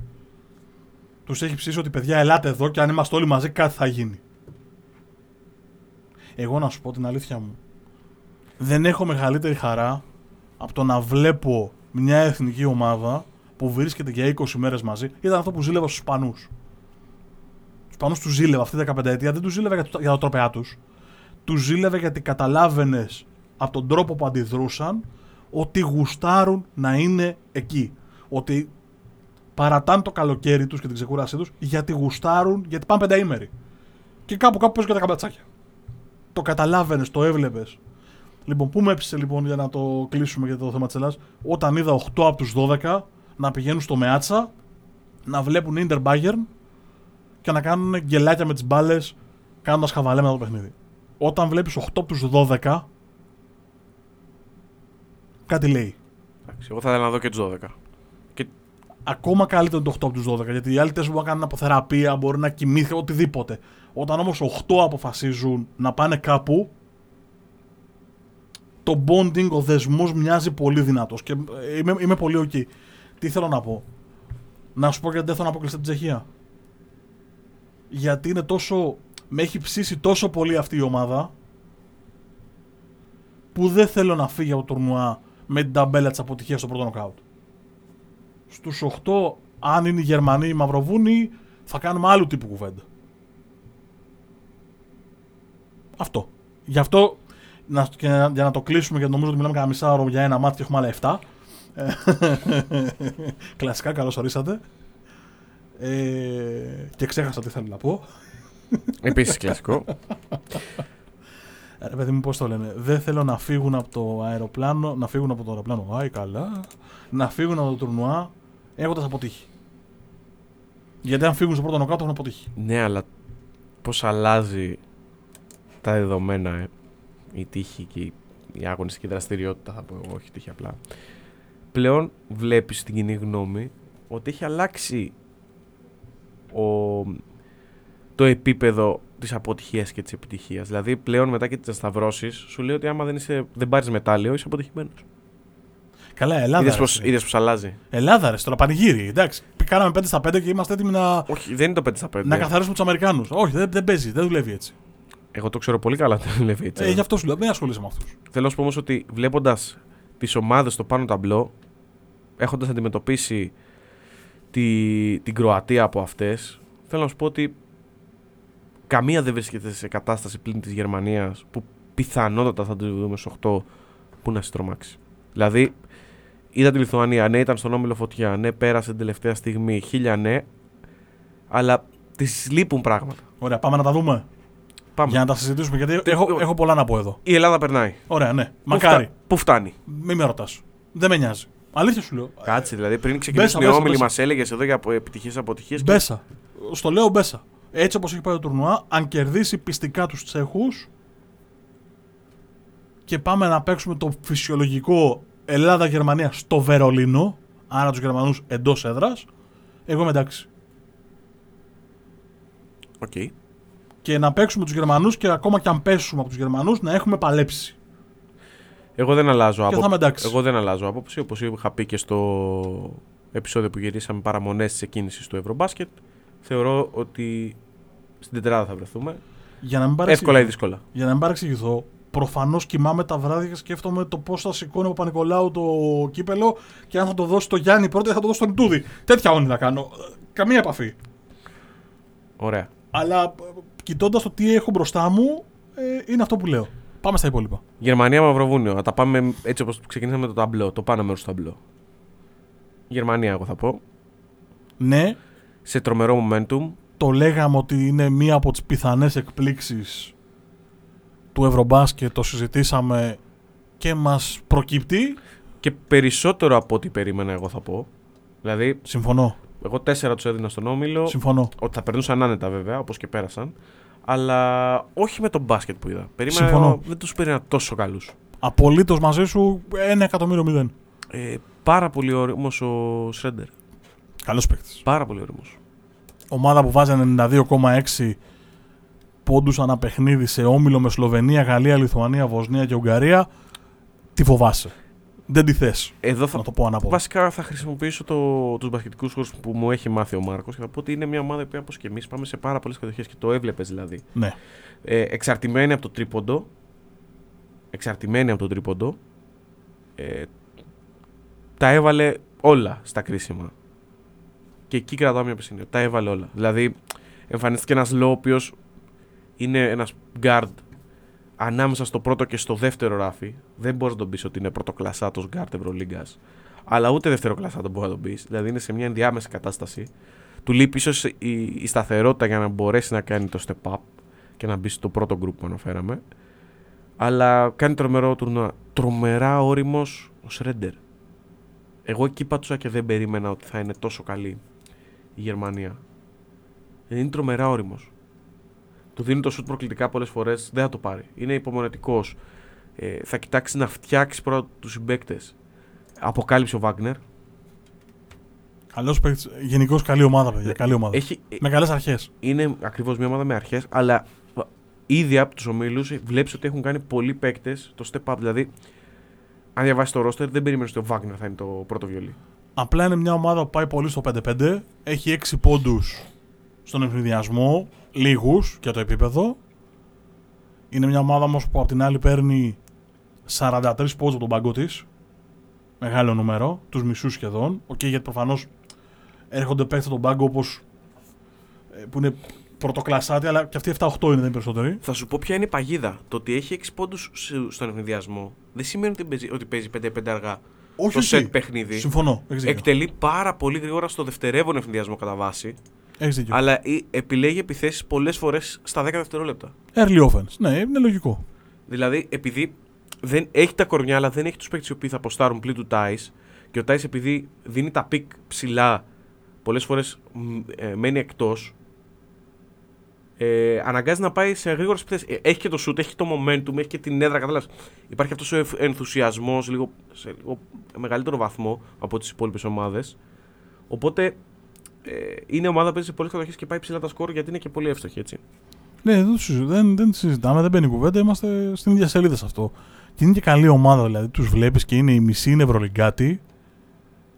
Τους έχει ψήσει ότι παιδιά, ελάτε εδώ και αν είμαστε όλοι μαζί, κάτι θα γίνει. Εγώ να σου πω την αλήθεια μου. Δεν έχω μεγαλύτερη χαρά από το να βλέπω μια εθνική ομάδα που βρίσκεται για 20 μέρες μαζί. Ήταν αυτό που ζήλευα στους Ισπανούς. Τους Ισπανούς τους ζήλευα αυτή τη 15 ετία, δεν τους ζήλευα για το, για το τροπεά τους. Τους ζήλευε γιατί καταλάβαινες από τον τρόπο που αντιδρούσαν ότι γουστάρουν να είναι εκεί. Ότι παρατάνε το καλοκαίρι τους και την ξεκούρασή τους γιατί γουστάρουν, γιατί πάνε πενταήμεροι. Και κάπου κάπου παίζουν και τα καμπατσάκια. Το καταλάβαινες, το έβλεπες. Λοιπόν, πού με έψησε λοιπόν για να το κλείσουμε για το θέμα της Ελλάδα, όταν είδα 8 από τους 12 να πηγαίνουν στο Μεάτσα, να βλέπουν Ιντερ Bayern και να κάνουν γκελάκια με τις μπάλες κάνοντας χαβαλέ με το παιχνίδι. Όταν βλέπεις 8 από τους 12, κάτι λέει. Εντάξει, εγώ θα ήθελα να δω και τους 12. Και Ακόμα καλύτερο είναι το 8 από τους 12. Γιατί οι άλλοι 4 μπορούν να κάνουν αποθεραπεία, μπορεί να κοιμήθηκαν, οτιδήποτε. Όταν όμως 8 αποφασίζουν να πάνε κάπου, το bonding, ο δεσμός μοιάζει πολύ δυνατός. Και ε, είμαι, είμαι πολύ ok. Τι θέλω να πω; Να σου πω γιατί δεν θέλω να αποκλειστεί από την Τσεχία. Γιατί είναι τόσο. Με έχει ψήσει τόσο πολύ αυτή η ομάδα που δεν θέλω να φύγει από το τουρνουά με την ταμπέλα της αποτυχίας στο πρώτο νοκάουτ. Στους 8, αν είναι οι Γερμανοί ή οι Μαυροβούνοι, θα κάνουμε άλλου τύπου κουβέντα. Αυτό. Γι' αυτό να, και να- για να το κλείσουμε, γιατί νομίζω ότι μιλάμε κανένα μισάωρο για ένα μάτι και έχουμε άλλα 7. Ε, Κλασικά, καλώς ορίσατε. Ε, και ξέχασα τι θέλω να πω. επίσης κλασικό. Ε, Ρε παιδί μου, πώς το λένε. Δεν θέλω να φύγουν από το αεροπλάνο. Να φύγουν από το αεροπλάνο. Άι, καλά. Να φύγουν από το τουρνουά έχοντας αποτύχει. Γιατί αν φύγουν στο πρώτο νοκάτο έχουν αποτύχει. ναι, αλλά πώς αλλάζει τα δεδομένα, ε, η τύχη και η, η αγωνιστική δραστηριότητα, θα πω εγώ, όχι τύχη απλά. Πλέον βλέπεις στην κοινή γνώμη ότι έχει αλλάξει ο, το επίπεδο της αποτυχίας και της επιτυχίας. Δηλαδή, πλέον μετά και τι σταυρώσει, σου λέει ότι άμα δεν, είσαι, δεν πάρεις μετάλλιο, είσαι αποτυχημένος. Καλά, Ελλάδα. Είδες ρε, πώ εσύ. αλλάζει. Ελλάδα, ρε, τώρα πανηγύρι. Εντάξει. Κάναμε 5 στα 5 και είμαστε έτοιμοι να, Όχι, δεν είναι το 5 στα 5. να καθαρίσουμε τους Αμερικάνους. Όχι, δεν, δεν παίζει, δεν δουλεύει έτσι. Εγώ το ξέρω πολύ καλά ότι δεν δουλεύει έτσι. Ε, γι' αυτό σου λέω, μην ασχολείσαι με αυτούς. Θέλω να σου πω όμως ότι βλέποντας τις ομάδες στο πάνω ταμπλό, έχοντας αντιμετωπίσει τη, την Κροατία από αυτές, θέλω να σου πω ότι καμία δεν βρίσκεται σε κατάσταση πλήν της Γερμανίας που πιθανότατα θα τη δούμε στους 8 που να συντρομάξει. Δηλαδή, είδα τη Λιθουανία, ναι, ήταν στον όμιλο φωτιά, ναι, πέρασε την τελευταία στιγμή, χίλια ναι, αλλά τη λείπουν πράγματα. Ωραία, πάμε να τα δούμε. Πάμε. Για να τα συζητήσουμε, γιατί Τι- έχω, ο- έχω πολλά να πω εδώ. Η Ελλάδα περνάει. Ωραία, ναι. Πού Μακάρι. φτα- Πού φτάνει; Μην με ρωτάς. Δεν με νοιάζει. Αλήθεια σου λέω. Κάτσε, δηλαδή πριν ξεκινήσουν οι μπέσα, όμιλοι, μπέσα. μας έλεγες εδώ για επιτυχίες αποτυχίες. Μπέσα. Στο λέω μπέσα. Έτσι όπως έχει πάει το τουρνουά, αν κερδίσει πιστικά τους Τσέχους και πάμε να παίξουμε το φυσιολογικό Ελλάδα-Γερμανία στο Βερολίνο, άρα τους Γερμανούς εντός έδρας, εγώ είμαι εντάξει. Οκ. Και να παίξουμε τους Γερμανούς και ακόμα και αν πέσουμε από τους Γερμανούς να έχουμε παλέψει. Εγώ δεν αλλάζω Και άποψη. θα είμαι εντάξει. Εγώ δεν αλλάζω άποψη. Όπως είχα πει και στο επεισόδιο που γυρίσαμε παραμονές της εκκίνησης του Ευρωμπάσκετ, θεωρώ ότι στην τετράδα θα βρεθούμε. Για να μην παρεξηγηθώ, Εύκολα ή δύσκολα. για να μην παρεξηγηθώ, προφανώς κοιμάμαι τα βράδια και σκέφτομαι το πώς θα σηκώνει ο Παπανικολάου το κύπελο και αν θα το δώσει στο Γιάννη πρώτα ή θα το δώσει στον Τούδη. Τέτοια όνειρα κάνω. Ε, Καμία επαφή. Ωραία. Αλλά κοιτώντας το τι έχω μπροστά μου, ε, είναι αυτό που λέω. Πάμε στα υπόλοιπα. Γερμανία Μαυροβούνιο. Να τα πάμε έτσι όπως ξεκινήσαμε με το ταμπλό. Το πάνω μέρος του ταμπλό. Γερμανία, εγώ θα πω. Ναι, Σε τρομερό momentum. το λέγαμε ότι είναι μία από τις πιθανές εκπλήξεις του Ευρωμπάσκετ, το συζητήσαμε και μας προκύπτει. Και περισσότερο από ό,τι περίμενα, εγώ θα πω. Δηλαδή, Συμφωνώ, εγώ τέσσερα τους έδινα στον όμιλο. συμφωνώ. Ότι θα περνούσαν άνετα βέβαια, όπως και πέρασαν. Αλλά όχι με τον μπάσκετ που είδα. Περίμενα Συμφωνώ. δεν τους περίμενα τόσο καλούς. Απολύτως μαζί σου, ένα εκατομμύριο μηδέν. Ε, πάρα πολύ όριμο ο Σρέντερ. Καλός παίκτης. Πάρα πολύ όριμο. Ομάδα που βάζει 92,6 πόντους ανά παιχνίδι σε όμιλο με Σλοβενία, Γαλλία, Λιθουανία, Βοσνία και Ουγγαρία. Τι φοβάσαι. Δεν τη θες, Εδώ θα, να το πω ανάποδα. βασικά θα χρησιμοποιήσω το, τους μπασκετικούς χώρους που μου έχει μάθει ο Μάρκος και θα πω ότι είναι μια ομάδα που όπως και εμείς πάμε σε πάρα πολλές κατοχές και το έβλεπες δηλαδή. Ναι. Ε, εξαρτημένη από το τρίποντο. Εξαρτημένη από το τρίποντο. Ε, τα έβαλε όλα στα κρίσιμα. Και εκεί κρατάω μια πισίνη. Τα έβαλε όλα. Δηλαδή, εμφανίστηκε ένας Λό, ο οποίο είναι ένας guard ανάμεσα στο πρώτο και στο δεύτερο ράφι. Δεν μπορείς να τον πεις ότι είναι πρωτοκλασσάτος guard Ευρωλίγκας. Αλλά ούτε δεύτερο κλασσάτο μπορεί να τον πεις. Δηλαδή, είναι σε μια ενδιάμεση κατάσταση. Του λείπει ίσως η, η σταθερότητα για να μπορέσει να κάνει το step up και να μπει στο πρώτο group που αναφέραμε. Αλλά κάνει τρομερό τουρνουά. Τρομερά όριμος ο Σρέντερ. Εγώ εκεί πατούσα και δεν περίμενα ότι θα είναι τόσο καλή η Γερμανία. Είναι τρομερά όριμος. Του δίνει το σουτ προκλητικά πολλές φορές, δεν θα το πάρει. Είναι υπομονετικός. Ε, θα κοιτάξει να φτιάξει πρώτα τους συμπαίκτες. Αποκάλυψε ο Βάγνερ. Καλός παίκτης. Γενικώς καλή ομάδα, παιδιά. Καλή ομάδα. Έχει, Με καλές αρχές. είναι ακριβώς μια ομάδα με αρχές, αλλά ήδη από τους ομίλους βλέπεις ότι έχουν κάνει πολλοί παίκτες το step up. Δηλαδή, αν διαβάσεις το roster, δεν περίμενε ότι ο Βάγνερ θα είναι το πρώτο βιολί. Απλά είναι μια ομάδα που πάει πολύ στο 5-5. Έχει 6 πόντους στον αιφνιδιασμό. Λίγους για το επίπεδο. Είναι μια ομάδα όμως που απ' την άλλη παίρνει 43 πόντους από τον πάγκο της. Μεγάλο νούμερο. Τους μισούς σχεδόν. Οκ, γιατί προφανώς έρχονται παίκτες από τον πάγκο όπως. που είναι πρωτοκλασάτοι, αλλά και αυτοί 7-8 είναι, δεν είναι περισσότεροι. Θα σου πω ποια είναι η παγίδα. Το ότι έχει 6 πόντους στον αιφνιδιασμό δεν σημαίνει ότι παίζει, ότι παίζει 5-5 αργά Όχι, το όχι. set παιχνίδι. Συμφωνώ. Έχει δίκιο. Εκτελεί πάρα πολύ γρήγορα στο δευτερεύον αιφνιδιασμό κατά βάση. Έχεις δίκιο. Αλλά ε, επιλέγει επιθέσεις πολλές φορές στα 10 δευτερόλεπτα. Early offense. Ναι, είναι λογικό. Δηλαδή, επειδή δεν έχει τα κορμιά, αλλά δεν έχει τους παίκτες οι οποίοι θα ποστάρουν πλην του Τάις. Και ο Τάις, επειδή δίνει τα πικ ψηλά, πολλές φορές ε, μένει εκτός. Ε, αναγκάζει να πάει σε γρήγορες επιθέσεις. έχει και το shoot, έχει και το momentum, έχει και την έδρα. Κατάλαβες. Υπάρχει αυτός ο ενθουσιασμός λίγο, σε λίγο μεγαλύτερο βαθμό από τις υπόλοιπες ομάδες. Οπότε ε, είναι ομάδα που παίζει σε πολλές κατοχές και πάει ψηλά τα σκορ γιατί είναι και πολύ εύστοχη έτσι. Ναι, δεν, το συζη- δεν, δεν συζητάμε, δεν μπαίνει κουβέντα. Είμαστε στην ίδια σελίδα σε αυτό. Και είναι και καλή ομάδα, δηλαδή. Τους βλέπεις και είναι η μισή είναι Ευρωλυγκάτη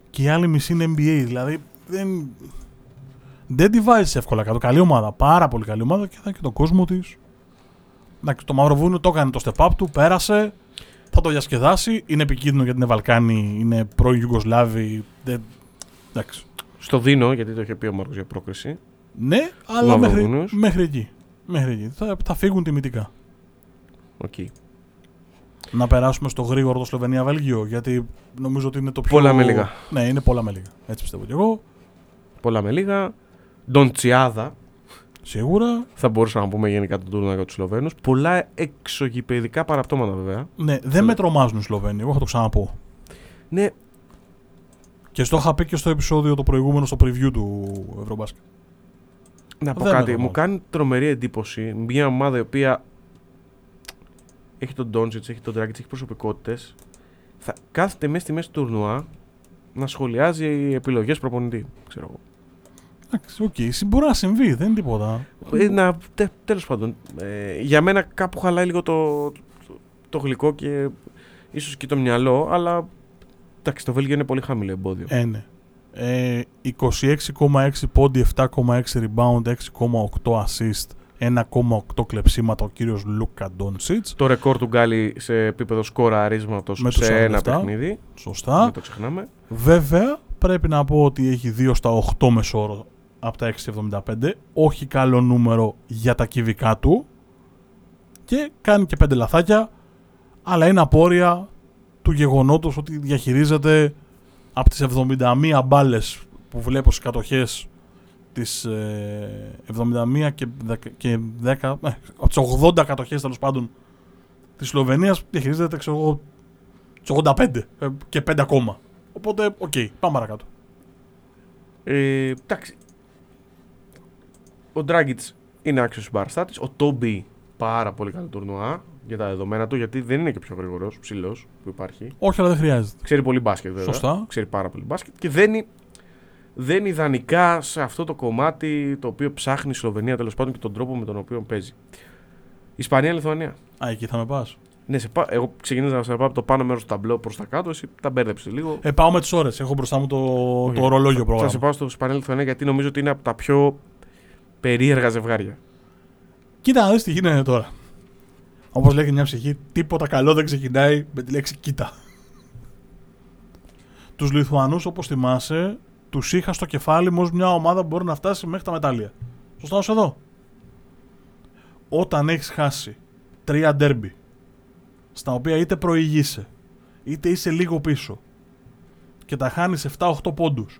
και η άλλη μισή είναι NBA. Δηλαδή δεν, δεν τη βάζεις εύκολα κάτω. Καλή ομάδα, πάρα πολύ καλή ομάδα και θα έχει και τον κόσμο της. Το Μαυροβούνιο το έκανε το step up του, πέρασε. Θα το διασκεδάσει. Είναι επικίνδυνο γιατί είναι Βαλκάνοι, είναι πρώην Ιουγκοσλάβοι. Δεν... Εντάξει. Στο δίνω, γιατί το είχε πει ο Μάρκος για πρόκριση. Ναι, αλλά μέχρι, Μαυροβούνιος. μέχρι εκεί. Μέχρι εκεί. Θα, θα φύγουν τιμητικά. Οκ. Να περάσουμε στο γρήγορο το Σλοβενία-Βέλγιο, γιατί νομίζω ότι είναι το πιο. Πολλά με λίγα. Ναι, είναι πολλά με λίγα. Έτσι πιστεύω κι εγώ. Πολλά με λίγα. Ντοντσιάδα, Σίγουρα. θα μπορούσαμε να πούμε γενικά τον τουρνουά για τους Σλοβαίνους. Πολλά εξωγηπαιδικά παραπτώματα βέβαια. Ναι, δεν με τρομάζουν οι Σλοβαίνοι, εγώ θα το ξαναπώ. Ναι, Και στο είχα πει και στο επεισόδιο το προηγούμενο, στο preview του Ευρωμπάσκετ. να πω Δεν με κάτι. τρομάζει. Μου κάνει τρομερή εντύπωση μια ομάδα η οποία έχει τον Ντόντσιτς, έχει τον Ντράγκιτς, έχει προσωπικότητες. Θα κάθεται μέσα στη μέση του τουρνουά να σχολιάζει επιλογές προπονητή. Ξέρω εγώ. Εντάξει, OK, okay. μπορεί να συμβεί, δεν είναι τίποτα. Ε, να, τέλος πάντων, ε, για μένα κάπου χαλάει λίγο το, το, το γλυκό και ίσως και το μυαλό, αλλά εντάξει, το Βέλγιο είναι πολύ χαμηλό εμπόδιο. Ε, ναι. Ε, 26,6 πόντοι, 7,6 rebound, 6,8 assist, 1,8 κλεψίματα ο κύριος Λούκα Ντόνσιτς. Το ρεκόρ του Γκάλι σε επίπεδο σκοραρίσματος Με τους σε ένα 47. παιχνίδι. Σωστά. Δεν το ξεχνάμε. Βέβαια, πρέπει να πω ότι έχει 2 στα 8 μεσόωρο από τα 6,75. Όχι καλό νούμερο για τα κυβικά του. Και κάνει και 5 λαθάκια. Αλλά είναι απόρρια του γεγονότος ότι διαχειρίζεται από τις 71 μπάλες που βλέπω στις κατοχές τις ε, 71 και 10, και 10 ε, από τις 80 κατοχές τέλος πάντων της Σλοβενίας διαχειρίζεται ξέρω εγώ τις 85 ε, και 5 ακόμα. Οπότε, οκ, πάμε παρακάτω. Ε, εντάξει. Ο Ντράγκιτς είναι άξιος συμπαραστάτης. Ο Τόμπι πάρα πολύ καλό τουρνουά για τα δεδομένα του, γιατί δεν είναι και πιο γρήγορος, ψηλός που υπάρχει. Όχι, αλλά δεν χρειάζεται. Ξέρει πολύ μπάσκετ βέβαια. Σωστά. Ξέρει πάρα πολύ μπάσκετ και δεν είναι, δεν είναι ιδανικά σε αυτό το κομμάτι το οποίο ψάχνει η Σλοβενία τέλος πάντων και τον τρόπο με τον οποίο παίζει. Ισπανία-Λιθουανία. Α, εκεί θα με πας. Ναι, σε πά... εγώ ξεκινήσα να σε πάω από το πάνω μέρος του ταμπλό προς τα κάτω, εσύ τα μπέρδεψες λίγο. Ε, πάω με τις ώρες. Έχω μπροστά μου το, Όχι. το ορολόγιο Θα πρόγραμμα. σε πάω στο Ισπανία-Λιθουανία γιατί νομίζω ότι είναι από τα πιο περίεργα ζευγάρια. Κοίτα να δεις τι γίνεται τώρα. Όπως λέει και μια ψυχή, τίποτα καλό δεν ξεκινάει με τη λέξη κοίτα. Τους Λιθουανούς, όπως θυμάσαι, τους είχα στο κεφάλι μου ως μια ομάδα που μπορεί να φτάσει μέχρι τα μετάλλια. Σωστά ως εδώ. Όταν έχεις χάσει τρία ντέρμπι, στα οποία είτε προηγείσαι, είτε είσαι λίγο πίσω, και τα χάνεις 7-8 πόντους,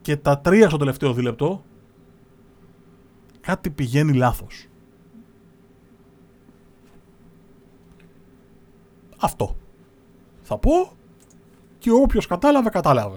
και τα τρία στο τελευταίο δίλεπτο, κάτι πηγαίνει λάθος. Αυτό. Θα πω και όποιος κατάλαβε, κατάλαβε.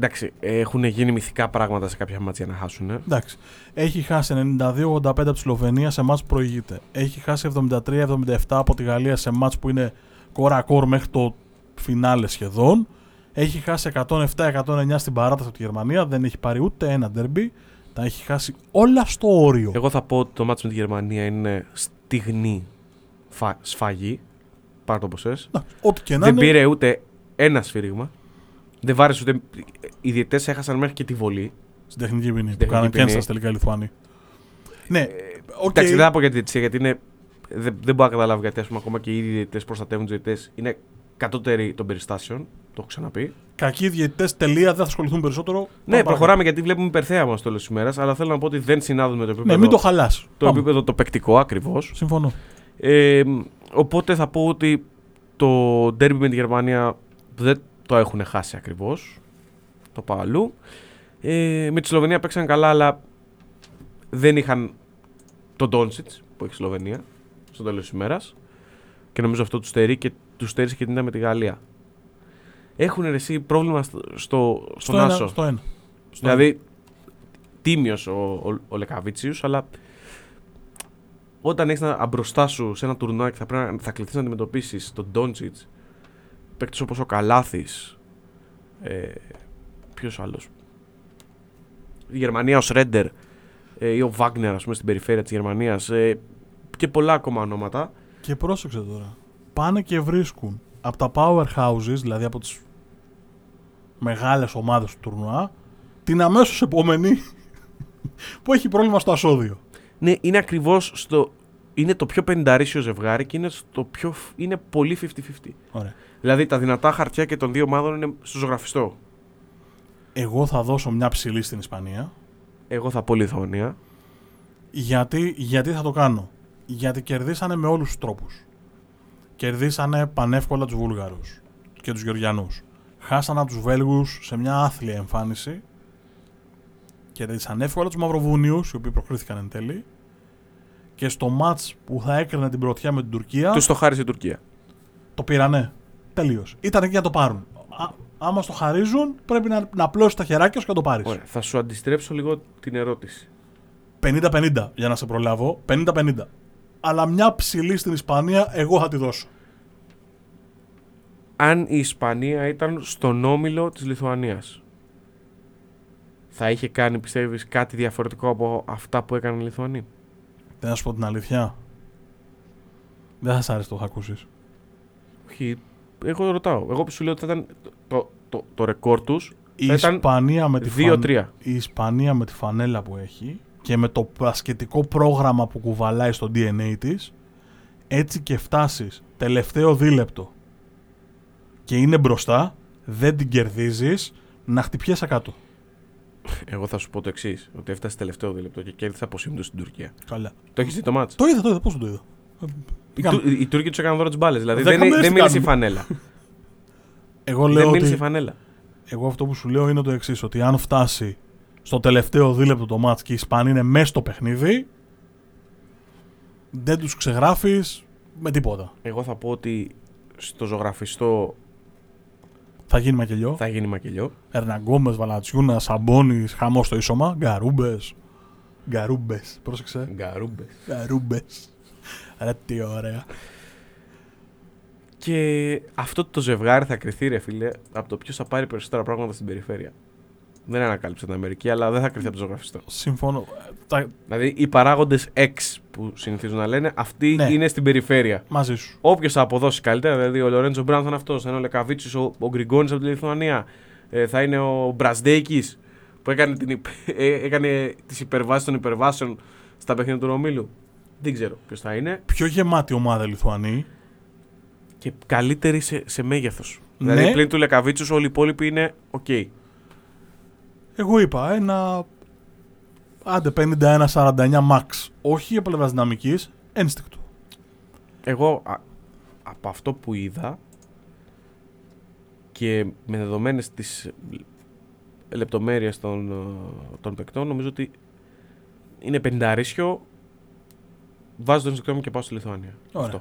Εντάξει, έχουν γίνει μυθικά πράγματα σε κάποια μάτια να χάσουν. Εντάξει. Έχει χάσει 92-85 από τη Σλοβενία σε μάτς που προηγείται. Έχει χάσει 73-77 από τη Γαλλία σε μάτς που είναι κορακόρ μέχρι το φινάλε σχεδόν. Έχει χάσει 107-109 στην παράταση από τη Γερμανία. Δεν έχει πάρει ούτε ένα ντερμπι. Τα έχει χάσει όλα στο όριο. Εγώ θα πω ότι το ματς με τη Γερμανία είναι στυγνή φα... σφαγή. Πάρ' το όπως θες. Εντάξει, Ό,τι και να Δεν είναι. πήρε ούτε ένα σφύριγμα. Δεν βάρεσε ούτε. Οι διαιτητές έχασαν μέχρι και τη βολή. Στην τεχνική ποινή. Που τεχνική κάνανε και ποινή. ένσταση τελικά οι Λιθουανοί. Ναι, οκ. Εντάξει, δεν θα πω για τη διαιτησία γιατί είναι. Δεν, δεν μπορώ να καταλάβω γιατί ας πούμε, ακόμα και οι ίδιοι διαιτητές προστατεύουν τους διαιτητές. Είναι κατώτεροι των περιστάσεων. Το έχω ξαναπεί. Κακοί διαιτητές τελεία δεν θα ασχοληθούν περισσότερο. Πάμε Ναι, παρακάτω. προχωράμε γιατί βλέπουμε υπερθέα μας το τέλο τη ημέρα. Αλλά θέλω να πω ότι δεν συνάδουν με το επίπεδο, Ναι, μην το χαλάς. το, επίπεδο το παικτικό ακριβώς. Συμφωνώ. Ε, οπότε θα πω ότι το ντέρμπι με τη Γερμανία δεν το έχουν χάσει ακριβώς. Το πάω αλλού. Ε, με τη Σλοβενία παίξαν καλά, αλλά δεν είχαν τον Ντόνσιτς που έχει η Σλοβενία στο τέλος της ημέρας. Και νομίζω αυτό τους στερεί και τους στέρισε και την είδα με τη Γαλλία. Έχουν εσύ πρόβλημα στο, στο, στον Στο ένα. Άσο. Στο ένα. Στο Δηλαδή, τίμιος ο, ο, ο Λεκαβίτσιου, αλλά όταν έχεις μπροστά σου σε ένα τουρνουά και θα, πρέπει να, θα κληθείς να αντιμετωπίσεις τον Ντόντσιτς, παίκτες όπως ο Καλάθης, ε, ποιος άλλος. Η Γερμανία, ο Σρέντερ ε, ή ο Βάγνερ, ας πούμε, στην περιφέρεια της Γερμανίας ε, και πολλά ακόμα ονόματα. Και πρόσεξε τώρα. Πάνε και βρίσκουν από τα powerhouses, δηλαδή από τις μεγάλες ομάδες του τουρνουά, την αμέσως επόμενη που έχει πρόβλημα στο ασώδιο. Ναι, είναι ακριβώς στο. Είναι το πιο πενταρίσιο ζευγάρι και είναι, στο πιο, φ- είναι πολύ 50-50. Ωραία. Δηλαδή τα δυνατά χαρτιά και των δύο ομάδων είναι στο ζωγραφιστό. Εγώ θα δώσω μια ψηλή στην Ισπανία. Εγώ θα πω Λιθουανία. Γιατί, γιατί θα το κάνω; Γιατί κερδίσανε με όλους τους τρόπους. Κερδίσανε πανεύκολα τους Βούλγαρους και τους Γεωργιανούς. Χάσανε από τους Βέλγους σε μια άθλια εμφάνιση. Κερδίσανε εύκολα τους Μαυροβούνιους, οι οποίοι προκρίθηκαν εν τέλει. Και στο μάτς που θα έκρινε την πρωτιά με την Τουρκία, Τους το χάρισε η Τουρκία. το πήρανε. Τελείω. Ήταν εκεί για να το πάρουν. Α, άμα στο χαρίζουν, πρέπει να, να απλώσει τα χεράκια σου και να το πάρεις. Ωραία. Θα σου αντιστρέψω λίγο την ερώτηση. 50-50 για να σε προλάβω. 50-50. Αλλά μια ψηλή στην Ισπανία, εγώ θα τη δώσω. Αν η Ισπανία ήταν στον όμιλο της Λιθουανίας, θα είχε κάνει, πιστεύεις, κάτι διαφορετικό από αυτά που έκανε η Λιθουανία. Δεν να σου πω την αλήθεια. Δεν θα σ' άρεσε το θα ακούσει. Όχι, εγώ ρωτάω. Εγώ σου λέω ότι θα ήταν το, το, το ρεκόρ τους. Η Θα ήταν Ισπανία, με τη φαν- 2-3. η Ισπανία με τη φανέλα που έχει και με το πασχετικό πρόγραμμα που κουβαλάει στο DNA της έτσι και φτάσεις τελευταίο δίλεπτο και είναι μπροστά δεν την κερδίζεις να χτυπιέσαι κάτω. Εγώ θα σου πω το εξής: Ότι έφτασε τελευταίο δίλεπτο και κέρδισε από σύμπτωση στην Τουρκία. Καλά. Το έχεις δει το μάτσο. Το είδα, το είδα. Πώς το είδα; Ε, τι Οι, κάνω. Του- οι Τούρκοι τους έκαναν δώρο τις μπάλες. Δηλαδή Δέκα δεν, μέρες δεν τι μίλησε η κάνουμε. φανέλα. Εγώ δεν λέω μίλησε η ότι φανέλα. εγώ αυτό που σου λέω είναι το εξής ότι αν φτάσει στο τελευταίο δίλεπτο το μάτς και οι Ισπανοί είναι μέσα στο παιχνίδι δεν τους ξεγράφεις με τίποτα. Εγώ θα πω ότι στο ζωγραφιστό Θα γίνει μακελιό. θα γίνει μακελιό. Ερναγκόμε, Βαλατσιούνας, Σαμπόνι, χαμό στο ίσωμα. Γκαρούμπες. Γκαρούμπες. Πρόσεξε. Γκαρούμπες. Γκαρούμπες. Ρε τι ωραία. Και αυτό το ζευγάρι θα κρυθεί, ρε φίλε, από το ποιος θα πάρει περισσότερα πράγματα στην περιφέρεια. Δεν ανακάλυψε την Αμερική, αλλά δεν θα κρυθεί από το ζωγραφιστό. Συμφωνώ. Τα... Δηλαδή, οι παράγοντες X που συνηθίζουν να λένε, αυτοί Ναι. είναι στην περιφέρεια. Μαζί σου. Όποιος θα αποδώσει καλύτερα, δηλαδή ο Λορέντζο Μπραν θα είναι αυτός, θα είναι ο Λεκαβίτσι, ο, ο Γκριγκόνης από τη Λιθουανία, ε, θα είναι ο Μπραζντέικις που έκανε, την, υπ- ε, έκανε τις υπερβάσεις των υπερβάσεων στα παιχνίδια του ομίλου. Δεν ξέρω ποιος θα είναι. Πιο γεμάτη ομάδα Λιθουανή. Και καλύτερη σε, σε μέγεθος. Ναι. Δηλαδή πλην του Λεκαβίτσιους, όλοι οι υπόλοιποι είναι οκ. Εγώ είπα ένα. Άντε 51-49 max. Όχι για πλευράς δυναμικής. Ένστικτο. Εγώ α- από αυτό που είδα και με δεδομένες τις λεπτομέρειες των, ε, των παικτών νομίζω ότι είναι πενταρίσιο βάζω τον Ινστιτούτο μου και πάω στη Λιθουανία. Ωραία. Αυτό.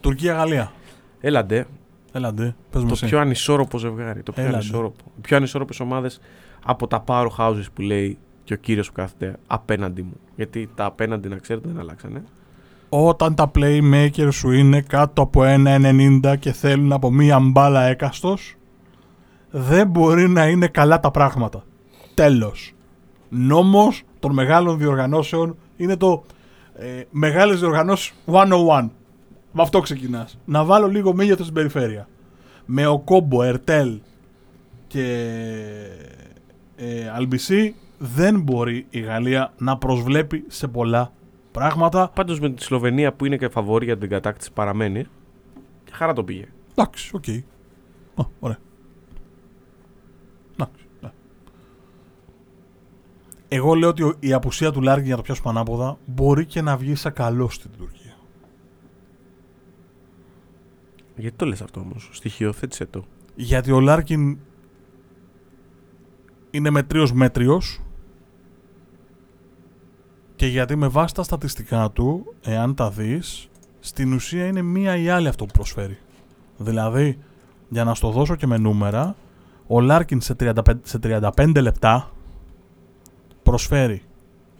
Τουρκία-Γαλλία. Έλαντε, Έλαντε. Πες μου το εσύ. πιο ανισόρροπο ζευγάρι. Το πιο Έλαντε. ανισόρροπο. Οι πιο ανισόρροπες ομάδες από τα powerhouses που λέει και ο κύριος που κάθεται απέναντι μου. Γιατί τα απέναντι, να ξέρετε, δεν αλλάξανε. Όταν τα playmakers σου είναι κάτω από 1,90 και θέλουν από μία μπάλα έκαστος, δεν μπορεί να είναι καλά τα πράγματα. Τέλος. Νόμος των μεγάλων διοργανώσεων είναι το ε, μεγάλες διοργανώσεις 101. Με αυτό ξεκινάς. Να βάλω λίγο μέγεθος στην περιφέρεια. Με ο Κόμπο, Ερτέλ και ε, Αλμπισί δεν μπορεί η Γαλλία να προσβλέπει σε πολλά πράγματα. Πάντως με τη Σλοβενία που είναι και φαβορί για την κατάκτηση παραμένει. Χαρά το πήγε. Εντάξει, οκ. Α, ωραία. Εντάξει, ναι. Εγώ λέω ότι ο- η απουσία του Λάρκιν για να το πιάσουμε ανάποδα μπορεί και να βγει σαν καλό στην Τουρκία. Γιατί το λες αυτό όμως, στοιχειοθέτησε το. Γιατί ο Λάρκιν είναι μετρίος μέτριος. Και γιατί με βάση τα στατιστικά του, εάν τα δεις, στην ουσία είναι μία ή άλλη αυτό που προσφέρει. Δηλαδή, για να στο δώσω και με νούμερα, ο Λάρκιν σε 35, σε 35 λεπτά προσφέρει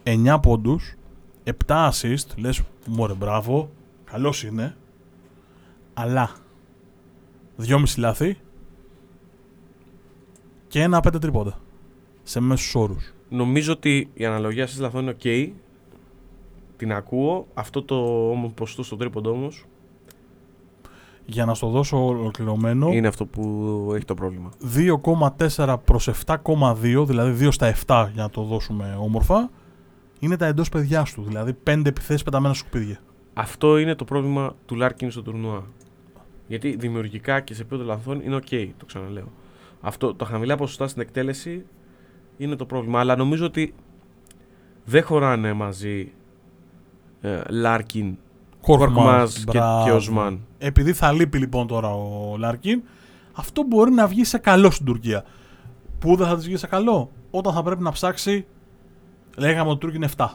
9 πόντους, 7 assist, λες μωρέ μπράβο, καλός είναι, αλλά 2,5 λάθη και ένα 5 τρίποντα σε μέσους όρους. Νομίζω ότι η αναλογία ασίστ λαθών είναι οκ. Την ακούω. Αυτό το όμως ποσοστό στο τρίποντο όμως Για να στο δώσω ολοκληρωμένο, είναι αυτό που έχει το πρόβλημα. 2,4 προς 7,2, δηλαδή 2 στα 7 για να το δώσουμε όμορφα, είναι τα εντός πεδιάς του, δηλαδή 5 επιθέσεις πεταμένα σκουπίδια. Αυτό είναι το πρόβλημα του Λάρκιν στο τουρνουά. Γιατί δημιουργικά και σε επίπεδο λαθών είναι οκ, το ξαναλέω. Αυτό, τα χαμηλά ποσοστά στην εκτέλεση είναι το πρόβλημα. Αλλά νομίζω ότι δεν χωράνε μαζί ε, Λάρκιν, Κορκμάζ και, μπράβο. και Οσμάν. Επειδή θα λείπει λοιπόν τώρα ο Λάρκιν, αυτό μπορεί να βγει σε καλό στην Τουρκία. Πού δεν θα της βγει σε καλό, όταν θα πρέπει να ψάξει. Λέγαμε ότι ο Τούρκοι είναι 7.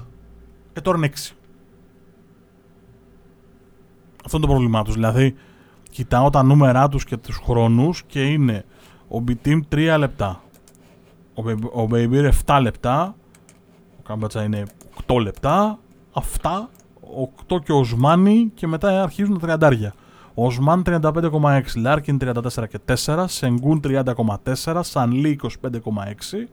Ε, τώρα είναι 6. Αυτό είναι το πρόβλημά τους. Δηλαδή, κοιτάω τα νούμερά τους και τους χρόνους και είναι ο Μπιτίμ 3 λεπτά. Ο, Μπε- ο Μπέιμπιρ 7 λεπτά. Ο Κάμπατσα είναι 8 λεπτά. Αυτά 8 και Οσμάνι και μετά αρχίζουν τα τριαντάρια. Οσμάν 35,6, Λάρκιν 34 και 4, Σενγκούν 30,4, Σανλί 25,6,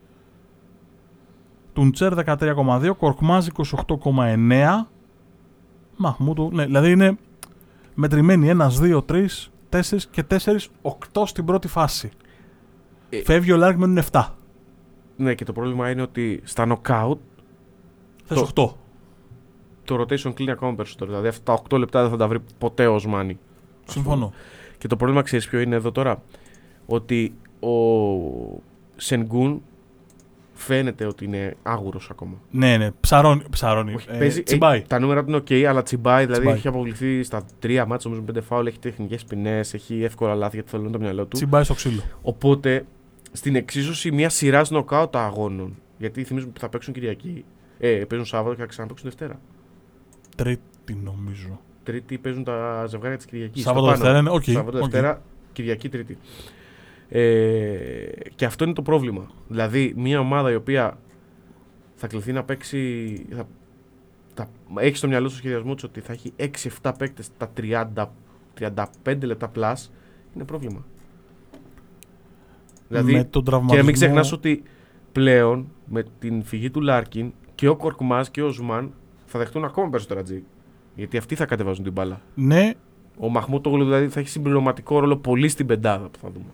Τουντσέρ 13,2, Κορκμάζ 28,9, Μαχμούτου, ναι, δηλαδή είναι μετρημένοι 1, 2, 3, 4 και 4, 8 στην πρώτη φάση. Ε, Φεύγει ο Λάρκιν μένουν 7. Ναι, και το πρόβλημα είναι ότι στα knockout Θες Το- 8. το rotation κλείνει ακόμα περισσότερο. Δηλαδή αυτά τα 8 λεπτά δεν θα τα βρει ποτέ ο Οσμάνι. Συμφωνώ. Και το πρόβλημα ξέρεις ποιο είναι εδώ τώρα; Ότι ο Σενγκούν φαίνεται ότι είναι άγουρος ακόμα. Ναι, ναι, ψαρώνει. ψαρώνει. Όχι, Ε, παίζει- τσιμπάει. ε, τα νούμερα του είναι ok, αλλά τσιμπάει. Δηλαδή Τσιμπάει. έχει αποβληθεί στα τρία ματς νομίζω με πέντε φάουλ, έχει τεχνικές ποινές, έχει εύκολα λάθη γιατί θέλουν το μυαλό του. Τσιμπάει στο ξύλο. Οπότε στην εξίσωση μια σειράς νοκάουτ αγώνων. Γιατί θυμίζουμε ότι θα παίξουν Κυριακή. Ε, παίζουν Σάββατο και θα ξαναπαίξουν Δευτέρα. Τρίτη νομίζω. Τρίτη παίζουν τα ζευγάρια της Κυριακής. Σάββατο Δευτέρα είναι. Οκ. Σάββατο οκ. Δευτέρα, Κυριακή Τρίτη. Ε, και αυτό είναι το πρόβλημα. Δηλαδή, μια ομάδα η οποία θα κληθεί να παίξει. Θα, θα, έχει στο μυαλό του σχεδιασμό της ότι θα έχει 6-7 παίκτες τα 30, 35 λεπτά plus, είναι πρόβλημα. Δηλαδή, με τον και τραυματισμό. μην ξεχνάς ότι πλέον με την φυγή του Λάρκιν και ο Κορκμάζ και ο Οσμάν θα δεχτούν ακόμα περισσότερα τζι. Γιατί αυτοί θα κατεβάζουν την μπάλα. Ναι, Ο Μαχμούτογλου δηλαδή θα έχει συμπληρωματικό ρόλο πολύ στην πεντάδα που θα δούμε.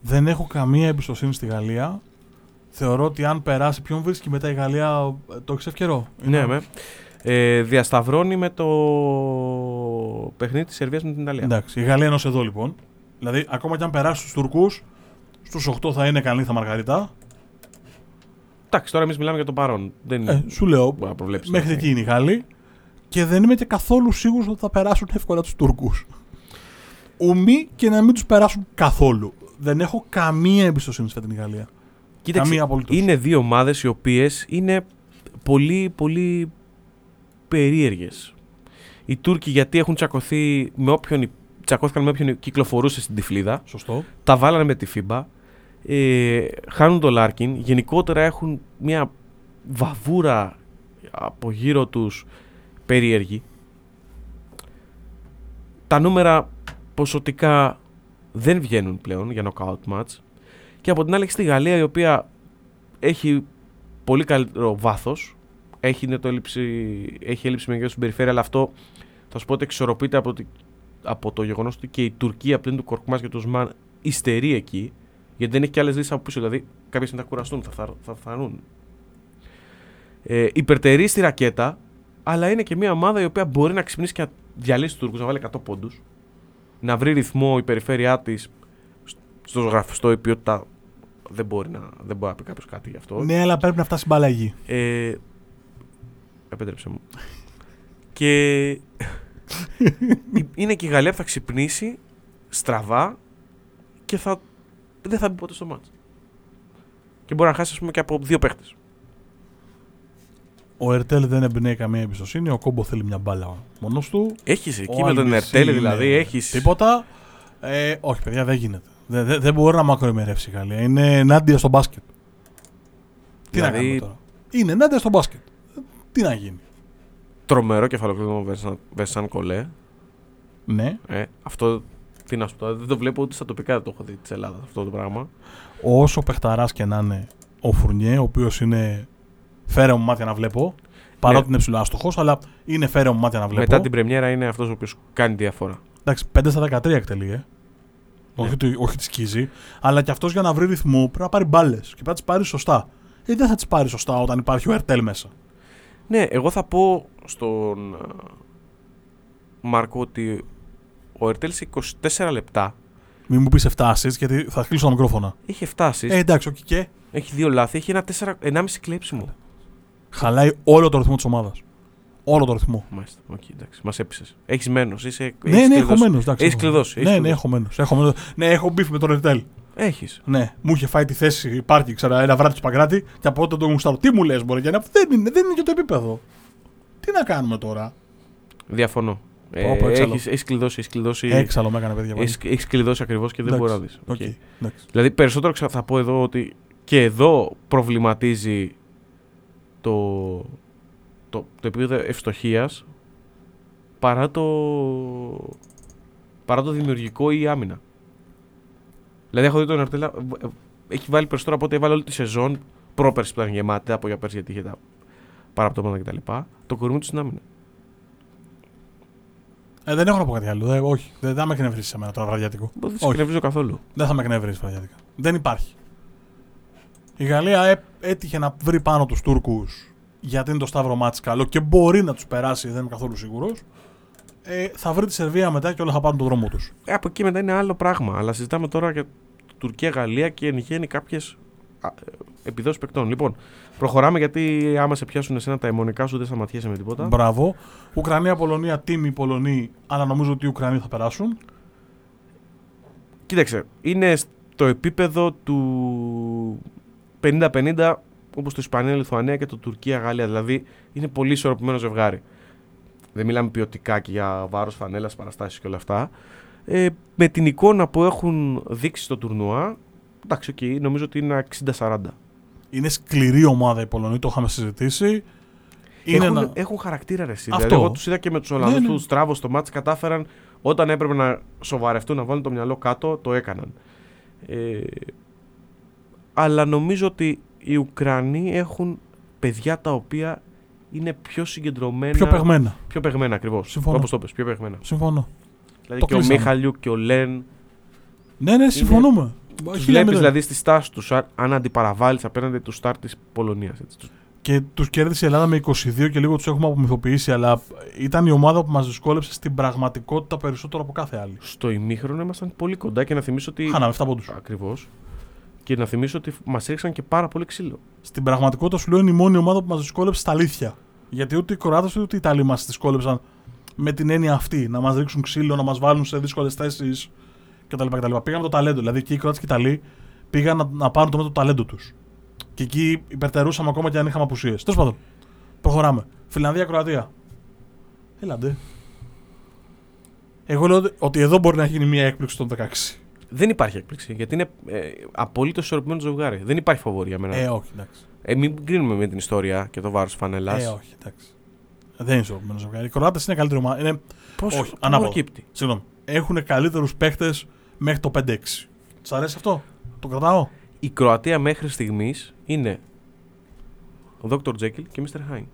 δεν έχω καμία εμπιστοσύνη στη Γαλλία. Θεωρώ ότι αν περάσει, ποιον βρίσκει μετά η Γαλλία, ε, το έχει ευκαιρό. Ναι, με. Ε, διασταυρώνει με το παιχνίδι της Σερβίας με την Ιταλία. Εντάξει, η Γαλλία ενό εδώ λοιπόν. Δηλαδή, ακόμα και αν περάσει στους Τουρκούς, στους 8 θα είναι καλή θα Μαργαριτά. Εντάξει, τώρα εμείς μιλάμε για το παρόν. Δεν Ε, σου λέω, μπορεί να προβλέψεις. μέχρι εκεί είναι οι Γάλλοι. Και δεν είμαι και καθόλου σίγουρος ότι θα περάσουν εύκολα τους Τούρκους. Ουμή και να μην τους περάσουν καθόλου. Δεν έχω καμία εμπιστοσύνη σε την Γαλλία. Κοίταξε, καμία απολύτως. είναι δύο ομάδες οι οποίες είναι πολύ, πολύ περίεργες. Οι Τούρκοι γιατί έχουν τσακωθεί με όποιον, τσακώθηκαν με όποιον κυκλοφορούσε στην τυφλίδα. Σωστό. τα βάλανε με τη FIBA. Ε, χάνουν το Λάρκιν. Γενικότερα έχουν μια βαβούρα από γύρω τους περίεργη. Τα νούμερα ποσοτικά δεν βγαίνουν πλέον για knockout match. Και από την άλλη έχεις τη Γαλλία η οποία έχει πολύ καλύτερο βάθος. Έχει, είναι το έλλειψη, έχει έλλειψη μεγέθους στην περιφέρεια, αλλά αυτό θα σου πω ότι εξορροπείται από, τη, από το γεγονός ότι και η Τουρκία πλην του Κορκμάς και του Οσμάν υστερεί εκεί, γιατί δεν έχει και άλλες λύσεις από πίσω. Δηλαδή, κάποιες στιγμή θα κουραστούν, θα, θα, θα φανούν. Ε, υπερτερεί στη ρακέτα, αλλά είναι και μια ομάδα η οποία μπορεί να ξυπνήσει και να διαλύσει τους Τούρκους, να βάλει 100 πόντους. Να βρει ρυθμό η περιφέρειά της στο γραφιστό, η ποιότητα δεν μπορεί να, δεν μπορεί να πει κάποιος κάτι γι' αυτό. Ναι, αλλά πρέπει να φτάσει μπάλα εκεί. Ε, επέτρεψε μου. και είναι και η Γαλλία που θα ξυπνήσει στραβά και θα, δεν θα μπει ποτέ στο μάτς. Και μπορεί να χάσει ας πούμε, και από δύο παίχτες. Ο Ερτέλ δεν εμπνέει καμία εμπιστοσύνη. Ο Κόμπο θέλει μια μπάλα μόνος του. Έχεις εκεί Ο με τον Αλμπισί Ερτέλη είναι δηλαδή, έχεις... Τίποτα. Ε, όχι, παιδιά, δεν γίνεται. Δεν, δεν, δεν μπορεί να μακροημερεύσει η Γαλλία. Είναι ενάντια στο μπάσκετ. Τι να Δηλαδή- κάνουμε τώρα; Είναι ενάντια στο μπάσκετ. Τι να γίνει; Τρομερό κεφαλοκλείδωμα Βερσάν- Βερσάν Κολέ. Ναι. Ε, αυτό τι να σου πω, δεν το βλέπω ούτε στα τοπικά δεν το έχω δει της Ελλάδας αυτό το πράγμα. Όσο παιχταράς και να είναι ο Φουρνιέ, ο οποίος είναι φέρε μου μάτια να βλέπω. Παρότι Ναι. είναι ψηλό άστοχο, αλλά είναι φέρε μου μάτια να βλέπω. Μετά την πρεμιέρα είναι αυτός ο οποίος κάνει διαφορά. Εντάξει, 5 στα 13 εκτελεί, ε. Όχι, ότι- όχι τη σκίζει. Αλλά και αυτός για να βρει ρυθμό πρέπει να πάρει μπάλες και πρέπει να τις πάρει σωστά. Ε, δεν θα τις πάρει σωστά όταν υπάρχει ο Ερτέλ μέσα. Ναι, εγώ θα πω στον α, Μάρκο ότι ο Ερτέλ σε 24 λεπτά Μην μου πεις 7 assists γιατί θα κλείσω τα μικρόφωνα. έχει φτάσει, Ε, εντάξει, όχι και. έχει δύο λάθη, έχει ένα 4, 1,5 κλέψιμο. Χαλάει όλο το ρυθμό της ομάδας. Όλο το ρυθμό. Μάλιστα, οκ, εντάξει, μας έπεισες. Έχεις μένος, είσαι. Ναι, ναι, έχω μένος. Έχεις κλειδώσει. Ναι, ναι, έχω μένος. Έχω μένος. Ναι, έχω beef με τον Ερτέλ. Έχεις. Ναι, μου είχε φάει τη θέση, υπάρχει ξέρα, ένα βράδυ του Παγκράτη και από τότε τον γουστάρω. Τι μου λες, Μπορεί, να δεν είναι, δεν είναι και το επίπεδο. Τι να κάνουμε τώρα; Διαφωνώ. Πω, πω, Ε, έξαλλο. έχεις, έχεις κλειδώσει, έχεις κλειδώσει, Έξαλλο με έκανε, παιδιά. πάλι. έχεις, έχεις κλειδώσει ακριβώς και δεν Εντάξει, μπορεί να δεις. ok, Ok. εντάξει. Δηλαδή περισσότερο ξα- θα πω εδώ ότι και εδώ προβληματίζει το, το, το επίπεδο ευστοχίας παρά το, παρά το δημιουργικό ή η άμυνα. Δηλαδή έχω δει τον Ερτέλ, να, ε, ε, έχει βάλει περισσότερο από ό,τι έβαλε όλη τη σεζόν πρόπερση που ήταν γεμάτη, από για πέρσι γιατί είχε τα παραπτώματα κτλ. Το κορμί του στην άμυνα. Ε, δεν έχω να πω κάτι άλλο. Ε, όχι. Δεν θα με εκνευρίσει σε μένα τώρα βραδιάτικο. Δεν σε Όχι. εκνευρίζω καθόλου. Δεν θα με εκνευρίσει βραδιάτικα. Δεν υπάρχει. Η Γαλλία έ- έτυχε να βρει πάνω τους Τούρκους γιατί είναι το Σταύρο μάτς καλό και μπορεί να τους περάσει, δεν είμαι καθόλου σίγουρος. Ε, θα βρει τη Σερβία μετά και όλα θα πάρουν τον δρόμο τους. Ε, από εκεί μετά είναι άλλο πράγμα. Αλλά συζητάμε τώρα για Τουρκία-Γαλλία και εν γέννη κάποιες επιδόσεις παικτών. Λοιπόν, προχωράμε γιατί άμα σε πιάσουν εσένα τα αιμονικά σου δεν σταματιέσαι με τίποτα. Μπράβο. Ουκρανία-Πολωνία, τίμη Πολωνοί, αλλά νομίζω ότι οι Ουκρανοί θα περάσουν. Κοίταξε, είναι στο επίπεδο του 50-50 όπως το Ισπανία-Λιθουανία και το Τουρκία-Γαλλία. Δηλαδή είναι πολύ ισορροπημένο ζευγάρι. Δεν μιλάμε ποιοτικά και για βάρος φανέλας, παραστάσεις και όλα αυτά. Ε, με την εικόνα που έχουν δείξει στο τουρνουά, εντάξει, okay, νομίζω ότι είναι 60-40. Είναι σκληρή ομάδα οι Πολωνοί, το είχαμε συζητήσει. Είναι έχουν, ένα... έχουν χαρακτήρα ρε εσύ. Αυτό. Δηλαδή, εγώ τους είδα και με τους Ολλανδούς Ναι, ναι. τους Στράβο στο μάτς κατάφεραν όταν έπρεπε να σοβαρευτούν, να βάλουν το μυαλό κάτω, το έκαναν. Ε, αλλά νομίζω ότι οι Ουκρανοί έχουν παιδιά τα οποία είναι πιο συγκεντρωμένα. Πιο παιγμένα. Πιο παιγμένα ακριβώς. Συμφωνώ. Όπως το πες, πιο παιγμένα. Συμφωνώ. Δηλαδή Το και ο κλείσαμε. Μίχαλιου και ο Λεν. Ναι, ναι, συμφωνούμε. Του Χίλια βλέπεις μηδέν. δηλαδή στη στάση τους, αν αντιπαραβάλεις απέναντι τους στάρ της Πολωνίας. Και τους κέρδισε η Ελλάδα με 22 και λίγο τους έχουμε απομυθοποιήσει, αλλά ήταν η ομάδα που μας δυσκόλεψε στην πραγματικότητα περισσότερο από κάθε άλλη. Στο ημίχρονο ήμασταν πολύ κοντά και να θυμίσω ότι. Χάναμε 7 πόντους. Ακριβώς. Και να θυμίσω ότι μας έριξαν και πάρα πολύ ξύλο. Στην πραγματικότητα σου λέω είναι η μόνη ομάδα που μας δυσκόλεψε στα αλήθεια. Γιατί ούτε οι Κροάτες ούτε οι Ιταλοί μας δυσκόλεψαν με την έννοια αυτή. Να μας ρίξουν ξύλο, να μας βάλουν σε δύσκολες θέσεις κτλ. κτλ. Πήγαν με το ταλέντο. Δηλαδή και οι Κροάτες και οι Ιταλοί πήγαν να, να πάρουν το με το ταλέντο τους. Και εκεί υπερτερούσαμε ακόμα και αν είχαμε απουσίες. Τέλος πάντων, προχωράμε. Φιλανδία-Κροατία. Έλαντε. Εγώ λέω ότι- ότι εδώ μπορεί να γίνει μια έκπληξη των 16. Δεν υπάρχει έκπληξη γιατί είναι ε, απολύτως ισορροπημένο ζευγάρι. Δεν υπάρχει φοβόρη για μένα. Ε, Ε, όχι, εντάξει. μην κρίνουμε με την ιστορία και το βάρος φανέλας. Ε, όχι, εντάξει. Δεν είναι ισορροπημένο ζευγάρι. Οι Κροάτες είναι καλύτερη ομάδα. Είναι Πώς Όχι, ανάποδα. προκύπτει; Συγγνώμη. Έχουν καλύτερους παίχτες μέχρι το 5-6. Σ' αρέσει αυτό; Το κρατάω; Η Κροατία μέχρι στιγμής είναι ο Dr. Jekyll και Mr. Hyde.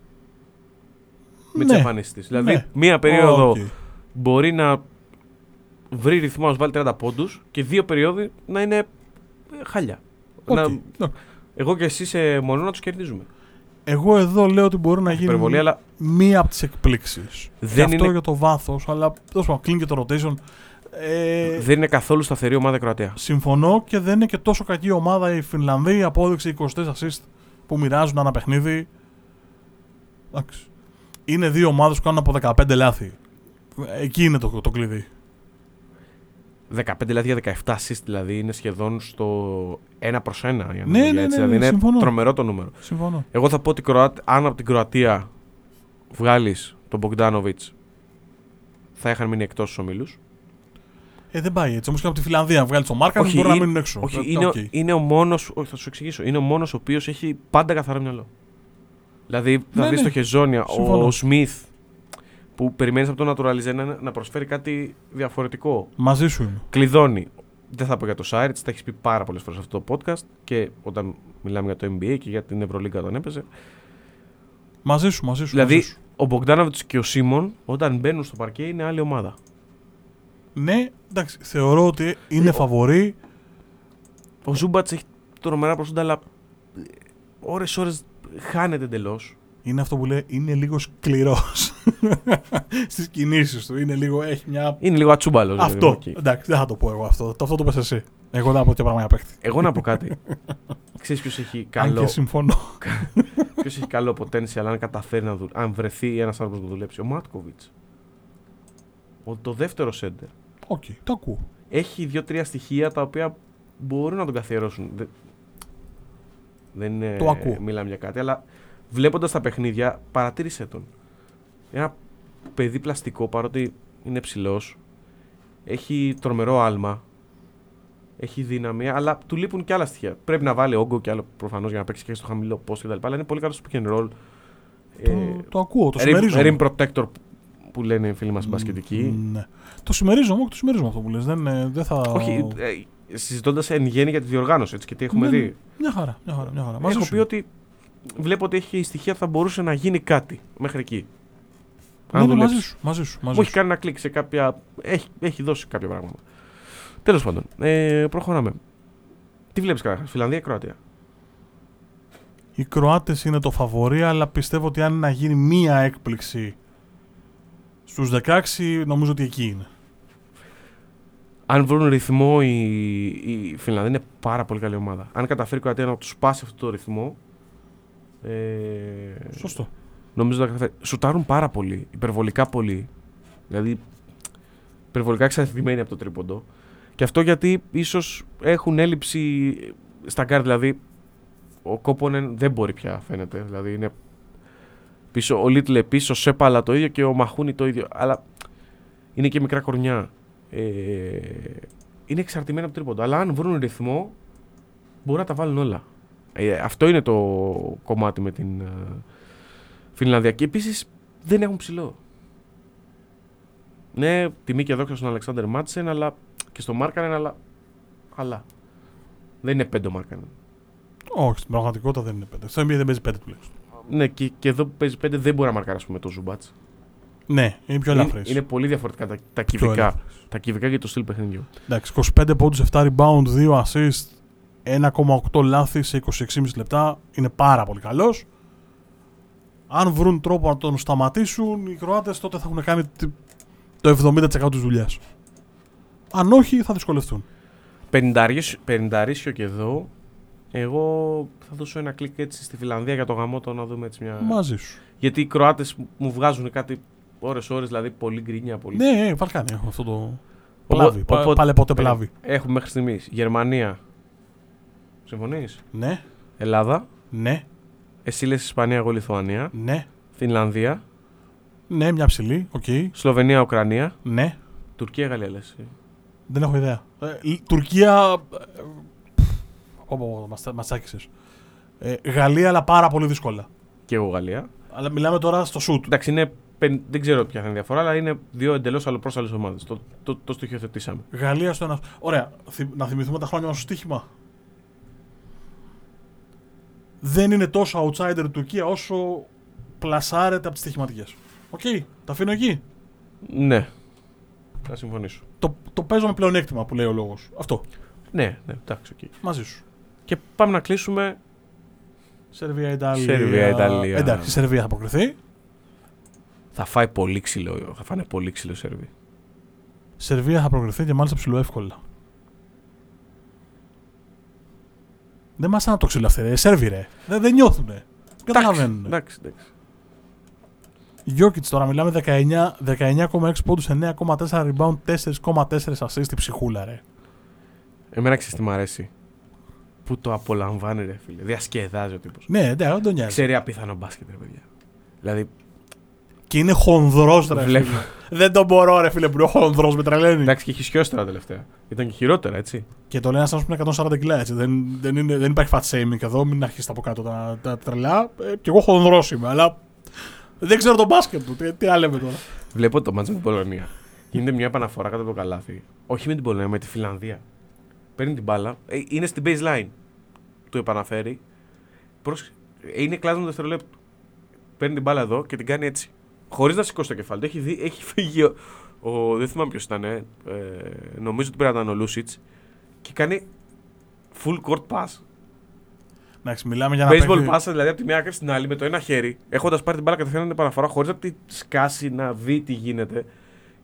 Με τις Ναι. εμφανίσεις της. Δηλαδή, Ναι. μία περίοδο Οκ. μπορεί να βρει ρυθμό να βάλει 30 πόντους και δύο περίοδοι να είναι ε, χάλια. Οκ. Να, Οκ. εγώ και εσύ σε μονό να τους κερδίζουμε. Εγώ εδώ λέω ότι μπορεί να γίνει Υπερβολή, αλλά μία από τις εκπλήξεις. Δεν αυτό είναι- για το βάθος, αλλά τέλος πάντων κλείνει και το rotation. Ε, δεν είναι καθόλου σταθερή ομάδα η Κροατία. Συμφωνώ και δεν είναι και τόσο κακή ομάδα η Φινλανδία. Η απόδειξη 24 assist που μοιράζουν ένα παιχνίδι. Εντάξει. Είναι δύο ομάδες που κάνουν από 15 λάθη. Εκεί είναι το, το κλειδί. 15 δηλαδή για 17 assist δηλαδή είναι σχεδόν στο 1 προς 1. Για να Ναι, το πω ναι, έτσι. ναι, δηλαδή είναι συμφωνώ. τρομερό το νούμερο. Συμφωνώ. Εγώ θα πω ότι Κροατ-, αν από την Κροατία βγάλεις τον Μπογκδάνοβιτς θα είχαν μείνει εκτός στους ομίλους. Ε, δεν πάει έτσι. Όμως και από τη Φινλανδία βγάλεις το Μάρκανεν Όχι, μπορεί να είναι- μείνουν έξω. Όχι, Ε, είναι, οκ. είναι ο μόνος, όχι, θα σου εξηγήσω, είναι ο μόνος ο οποίος έχει πάντα καθαρό μυαλό. Δηλαδή θα Ναι, δεις ναι. το Χεζόνια, Συμφωνώ. ο Σμιθ που περιμένεις από τον Naturalize να, να προσφέρει κάτι διαφορετικό. Μαζί σου είμαι. κλειδώνει. Δεν θα πω για το Σάιρτ, τα έχεις πει πάρα πολλές φορές αυτό το podcast και όταν μιλάμε για το NBA και για την Ευρωλίγκα όταν έπαιζε. Μαζί σου, μαζί σου. Δηλαδή, μαζί σου. ο Μπογκδάνοβιτς και ο Σίμον όταν μπαίνουν στο παρκέ είναι άλλη ομάδα. Ναι, εντάξει, θεωρώ ότι είναι φαβορή. Ο Ζούμπατς έχει τρομερά προσόντα, αλλά ώρε-ώρε χάνεται εντελώς. Είναι αυτό που λέει, είναι λίγο σκληρός στις κινήσεις του. Είναι λίγο, έχει μια. Είναι λίγο ατσούμπαλος. αυτό. Εντάξει, δεν θα το πω εγώ αυτό. Το- Αυτό το πες εσύ. Εγώ δεν θα πω τέτοια πράγματα για παίχτη. Εγώ να πω κάτι. Ξέρεις ποιος έχει Αν καλό, και συμφωνώ. ποιος έχει καλό potential αν καταφέρει να δουλέψει. Αν βρεθεί ένας άνθρωπος να δουλέψει. Ο Μάτκοβιτς. Το δεύτερο σέντερ. Οκ, το ακούω. έχει δύο-τρία στοιχεία τα οποία μπορούν να τον καθιερώσουν. Δεν, δεν είναι, Το ακούω. μιλάμε για κάτι, αλλά βλέποντας τα παιχνίδια, παρατήρησε τον. Ένα παιδί πλαστικό, παρότι είναι ψηλός, έχει τρομερό άλμα, έχει δύναμη, αλλά του λείπουν και άλλα στοιχεία. Πρέπει να βάλει όγκο και άλλο προφανώς για να παίξει και στο χαμηλό post κτλ. Αλλά είναι πολύ καλός στο pick and roll. Το, το ακούω, το rim, συμμερίζομαι. rim protector που λένε οι φίλοι μας μπασκετικοί. Ναι. Το συμμερίζομαι, όχι, το συμμερίζομαι αυτό που λες. Δεν, ε, δεν θα... Όχι, ε, συζητώντας εν γέννη για τη διοργάνωση έτσι, και τι έχουμε Ναι, δει. ναι. Μια χαρά, μια χαρά. Μια χαρά. Μαζί Έχω σου πει είμαι. ότι βλέπω ότι έχει στοιχεία που θα μπορούσε να γίνει κάτι μέχρι εκεί. Ναι, ναι, δουλέψεις. μαζί σου. Μαζί σου, μαζί Μου έχει σου. κάνει ένα κλικ σε κάποια. Έχει, έχει δώσει κάποια πράγματα. Τέλος πάντων, ε, προχωράμε. Τι βλέπεις καταρχά, Φιλανδία ή Κροατία; Οι Κροάτες είναι το φαβορή, αλλά πιστεύω ότι αν είναι να γίνει μία έκπληξη στους 16, νομίζω ότι εκεί είναι. Αν βρουν ρυθμό, η, η Φινλανδία είναι πάρα πολύ καλή ομάδα. Αν καταφέρει η Κροατία να τους σπάσει αυτό το ρυθμό. Ε, Σωστό. Νομίζω ότι θα καταφέρει. Σουτάρουν πάρα πολύ, υπερβολικά πολύ. Δηλαδή, υπερβολικά εξαρτημένοι από το τρίποντο. Και αυτό γιατί ίσως έχουν έλλειψη στα γκαρντ. Δηλαδή, ο Κόπονεν δεν μπορεί πια, φαίνεται. Δηλαδή, είναι πίσω, ο Λίτλε πίσω, ο Σέπαλα το ίδιο και ο Μαχούνι το ίδιο. Αλλά είναι και μικρά κορνιά. Ε, είναι εξαρτημένοι από το τρίποντο. Αλλά αν βρουν ρυθμό, μπορούν να τα βάλουν όλα. Ε, αυτό είναι το κομμάτι με την ε, Φινλανδία. Και επίσης δεν έχουν ψηλό. Ναι, τιμή και δόξα στον Αλεξάνδρ Μάτσεν αλλά, και στον Μάρκανεν, αλλά. Αλλά. Δεν είναι πέντε ο Μάρκανεν. Όχι, στην πραγματικότητα δεν είναι πέντε. Στο NBA δεν παίζει πέντε τουλάχιστον. Ναι, και, και εδώ που παίζει πέντε δεν μπορεί να μαρκάρει ας πούμε, το Ζουμπάτς. Ναι, είναι πιο Είναι, ελαφρύς. είναι πολύ διαφορετικά τα, τα Πιο κυβικά. ελαφρύς. Τα κυβικά και το στυλ παιχνιδιού. Εντάξει, 25 πόντους, 7 rebound, 2 assist, 1,8 λάθη σε 26,5 λεπτά. Είναι πάρα πολύ καλός. Αν βρουν τρόπο να τον σταματήσουν, οι Κροάτες τότε θα έχουν κάνει τι- το 70% της δουλειάς. Αν όχι, θα δυσκολευτούν. Πενηνταρίσιο και εδώ. Εγώ θα δώσω ένα κλικ έτσι στη Φιλανδία για το γαμότο να δούμε έτσι μια. Μαζί σου. Γιατί οι Κροάτες μου βγάζουν κάτι ώρες-ώρες, δηλαδή πολύ γκρίνια. Πολύ... Ναι, ναι, Βαλκάνια έχουν αυτό το. Οπό- Πλάβη. πα- οπότε- Πάλε ποτέ πλάβη. Έχουμε μέχρι στιγμής Γερμανία. Συμφωνείς; Ναι, Ελλάδα. ναι, Εσύ λες Ισπανία, εγώ Λιθουανία. ναι. Φινλανδία. Ναι, μια ψηλή. Οκ. Σλοβενία, Ουκρανία. Ναι. Τουρκία, Γαλλία λες. Δεν έχω ιδέα. Ε, Λ- Τουρκία. Ε, Πω, πω, πω, μας, μας τσάκισες. Ε, Γαλλία, αλλά πάρα πολύ δύσκολα. Και εγώ Γαλλία. Αλλά μιλάμε τώρα στο σουτ. Εντάξει, είναι, πεν- δεν ξέρω ποια θα είναι η διαφορά, αλλά είναι δύο εντελώς αλλοπρόσαλλες ομάδες. Το, το, το στοιχειοθετήσαμε. Γαλλία στο ένα. Ωραία. Θυ- Να θυμηθούμε τα χρόνια μας στο στοίχημα. Δεν είναι τόσο outsider η Τουρκία όσο πλασάρεται από τις στοιχηματικές. Οκ. Τα αφήνω εκεί. Ναι. Θα συμφωνήσω. Το, το παίζω με πλεονέκτημα που λέει ο λόγος. Αυτό. Ναι, ναι, εντάξει, οκ. Μαζί σου. Και πάμε να κλείσουμε. Σερβία, Ιταλία. Σερβία, Ιταλία. Εντάξει, η Σερβία θα προκριθεί. Θα φάει πολύ ξύλο. Θα φάνε πολύ ξύλο οι Σέρβοι. Σερβία θα προκριθεί και μάλιστα ψιλοεύκολα. Δεν μας να το ξύλο αυτοί, ρε. Σέρβοι, ρε. Δεν, δεν νιώθουνε. Δεν καταλαβαίνουν. Εντάξει, εντάξει. Γιώκητς τώρα μιλάμε 19 19,6 πόντους, 9,4 rebound, 4,4 assist στη ψυχούλα, ρε. Εμένα ξέρεις τι μ' αρέσει. Που το απολαμβάνει, ρε φίλε. Διασκεδάζει ο τύπος. Ναι, ναι, δεν τον νοιάζει. Ξέρει απίθανο μπάσκετ, ρε παιδιά. Δηλαδή, Και είναι χονδρός, ρε. Βλέπω. φίλε. δεν τον μπορώ, ρε φίλε, που είναι χονδρός, με τρελαίνει. εντάξει και έχει σιώσει τώρα τελευταία. Ήταν και χειρότερα, έτσι. Και το λένε σαν να πούμε 140 κιλά, έτσι. Δεν, δεν, είναι, δεν υπάρχει fat shaming εδώ, μην αρχίσει από κάτω τα, τα τρελά. Ε, κι εγώ χονδρός είμαι, αλλά δεν ξέρω τον μπάσκετ του. Τι, τι άλλο λέμε τώρα. Βλέπω το μάτς με την Πολωνία. Γίνεται μια επαναφορά κάτω από το καλάθι. Όχι με την Πολωνία, με τη Φιλανδία. Παίρνει την μπάλα. ε, είναι στην baseline. Του επαναφέρει. Πρόσεξε, ε, είναι κλάσμα δευτερολέπτου. Παίρνει την μπάλα εδώ και την κάνει έτσι. Χωρίς να σηκώσει το κεφάλι. του. Έχει, δει, έχει φύγει ο, ο- Δεν θυμάμαι ποιος ήταν. Ε, ε, νομίζω ότι πρέπει να ήταν ο Λούσιτς. Και κάνει full court pass. Εντάξει, μιλάμε για ένα Baseball παίκτη- pass, δηλαδή από τη μία άκρη στην άλλη με το ένα χέρι, έχοντας πάρει την μπάλα κατευθείαν την επαναφορά, χωρίς να τη σκάσει, να δει τι γίνεται.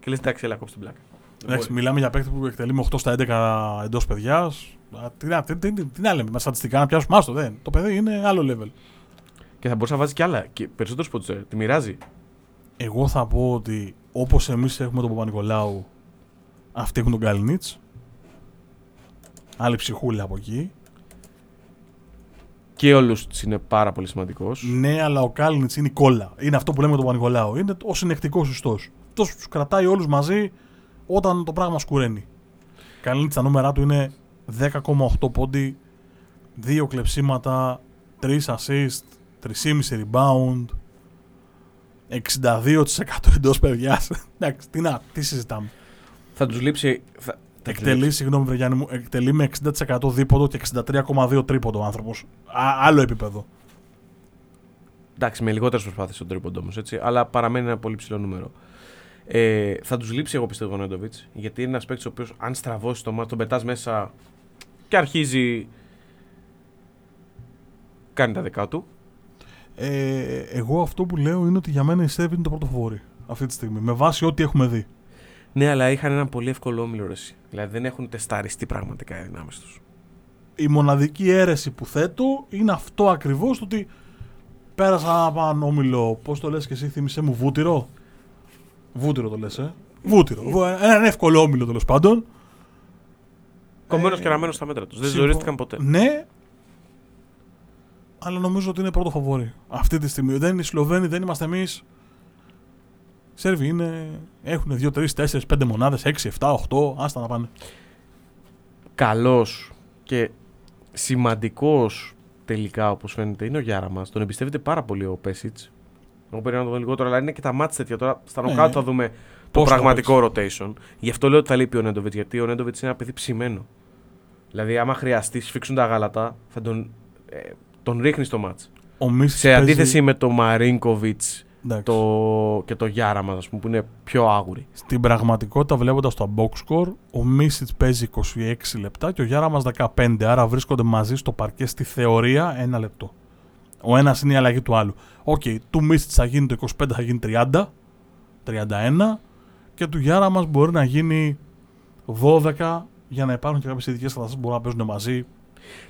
Και λες, εντάξει, έλα, κόψει την πλάκα. Δεν Εντάξει, μπορεί. μιλάμε για παίκτη που εκτελεί με 8 στα 11 εντός παιδιάς. Τι, να- τι, τι, τι, τι να λέμε, με στατιστικά να πιάσουμε άστο. Δεν. Το παιδί είναι άλλο level. Και θα μπορούσε να βάζει κι άλλα. Και περισσότερου πόντου. Τη μοιράζει. Εγώ θα πω ότι όπως εμείς έχουμε τον Παπανικολάου, αυτοί έχουν τον Κάλινιτς. Άλλη ψυχούλα από εκεί. Και ο Λούτσιτς είναι πάρα πολύ σημαντικός. Ναι, αλλά ο Κάλινιτς είναι η κόλλα. Είναι αυτό που λέμε με τον Παπανικολάου. Είναι ο συνεκτικός ιστός. Αυτός τους κρατάει όλους μαζί όταν το πράγμα σκουραίνει. Κάλινιτς τα νούμερα του είναι 10,8 πόντοι, 2 κλεψίματα, 3 assist, 3,5 rebound, 62% εντός παιδιάς. Εντάξει, τι, να, τι συζητάμε. Θα τους λείψει. Θα, θα Εκτελεί, συγγνώμη, βρε Γιάννη μου, εκτελεί με 60% δίποντο και 63,2 τρίποντο ο άνθρωπος. Άλλο επίπεδο. Εντάξει, με λιγότερες προσπάθειες στον τρίποντο όμως, έτσι. Αλλά παραμένει ένα πολύ ψηλό νούμερο. Ε, θα τους λείψει, εγώ πιστεύω, ο Νέντοβιτς. Γιατί είναι ένας παίκτης ο οποίος, αν στραβώσει το μάτι, τον πετάς μέσα και αρχίζει. κάνει τα δικά του. Ε, εγώ αυτό που λέω είναι ότι για μένα η Σέβη είναι το πρώτο φοβόρι αυτή τη στιγμή. Με βάση ό,τι έχουμε δει. Ναι, αλλά είχαν ένα πολύ εύκολο όμιλο ρε. εσύ. Δηλαδή δεν έχουν τεσταριστεί πραγματικά οι δυνάμεις τους. Η μοναδική αίρεση που θέτω είναι αυτό ακριβώς το ότι πέρασα από έναν όμιλο. Πώς το λες και εσύ, θύμισε μου, βούτυρο; Βούτυρο το λες, ε. Βούτυρο. Βου- Έναν εύκολο όμιλο τέλος πάντων. Κομμένος Ε, και ραμμένος στα μέτρα τους. Δεν συμφω- ζορίστηκαν ποτέ. Ναι, αλλά νομίζω ότι είναι πρώτο φαβόρι. Αυτή τη στιγμή. Δεν είναι οι Σλοβαίνοι, δεν είμαστε εμείς. Σέρβοι είναι. Έχουν 2, 3, 4, 5 μονάδες, 6, 7, 8. Άστα να πάνε. Καλός και σημαντικός τελικά όπως φαίνεται είναι ο Γιάρα μα. Τον εμπιστεύεται πάρα πολύ ο Πέσιτς. Εγώ περίμενα να το δω λιγότερο, αλλά είναι και τα μάτια τέτοια. Τώρα στα Ναι. νοκάτ θα δούμε το Πώς θα πραγματικό rotation. Γι' αυτό λέω ότι θα λείπει ο Νέντοβιτς, γιατί ο Νέντοβιτς είναι ένα παιδί ψημένο. Δηλαδή, άμα χρειαστεί, σφίξουν τα γάλατα, θα τον, ε, τον ρίχνεις στο μάτς. Ο Μίσης Σε παίζει- αντίθεση με το Μαρίνκοβιτς Εντάξει. το... και το Γιάρα μα, που είναι πιο άγουροι. Στην πραγματικότητα, βλέποντας το box score, ο Μίσιτ παίζει 26 λεπτά και ο Γιάρα μα 15. Άρα βρίσκονται μαζί στο παρκέ στη θεωρία ένα λεπτό. Ο ένας είναι η αλλαγή του άλλου. Οκ, του Μίτσιτς θα γίνει το 25, θα γίνει 30, 31 και του Γιάραμαζ μπορεί να γίνει 12 για να υπάρχουν και κάποιες ειδικές καταστάσεις που μπορούν να παίζουν μαζί.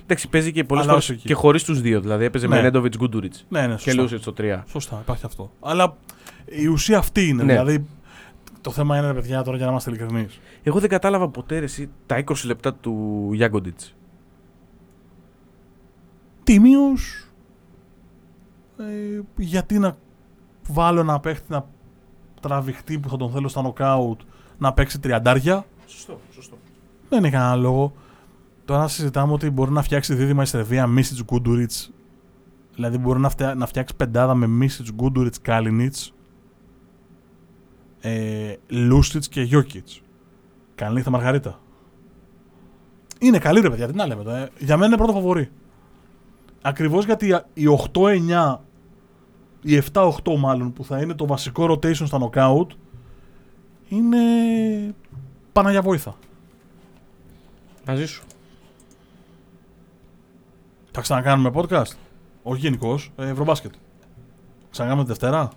Εντάξει, παίζει και πολλές Αλλά φορές όχι εκεί. και χωρίς τους δύο. Δηλαδή, έπαιζε Ναι. με Νέντοβιτς Γκούντουριτς Ναι, ναι, και σωστά. Λούτσιτς στο 3. Σωστά, υπάρχει αυτό. Αλλά η ουσία αυτή είναι. Ναι. Δηλαδή, το θέμα είναι, ρε παιδιά, τώρα για να είμαστε ειλικρινείς. Εγώ δεν κατάλαβα ποτέ ρε, εσύ, τα 20 λεπτά του Γιάγκοντιτς. τίμιος. Ε, γιατί να βάλω ένα παίχτη να τραβηχτεί που θα τον θέλω στα νοκάουτ να παίξει τριαντάρια; Σωστό, σωστό. Δεν έχει κανένα λόγο. Τώρα συζητάμε ότι μπορεί να φτιάξει δίδυμα η Σερβία Μίσιτς Γκούντουριτς. Δηλαδή μπορεί να, φτιά, να φτιάξει πεντάδα με Μίσιτς Γκούντουριτς Κάλινιτ. Ε, Λούστιτς και Γιώκητς. Καλή νύχτα Μαργαρίτα. Είναι καλή ρε παιδιά, τι να λέμε. τώρα, ε. Για μένα είναι πρώτο φαβορή. Ακριβώς γιατί οι 8-9, οι 7-8 μάλλον που θα είναι το βασικό rotation στα knockout είναι Παναγιά Βόηθα. Μαζί σου. Θα ξανακάνουμε podcast; Όχι γενικώς, ε, Ευρωμπάσκετ. Ξανακάνουμε τη Δευτέρα;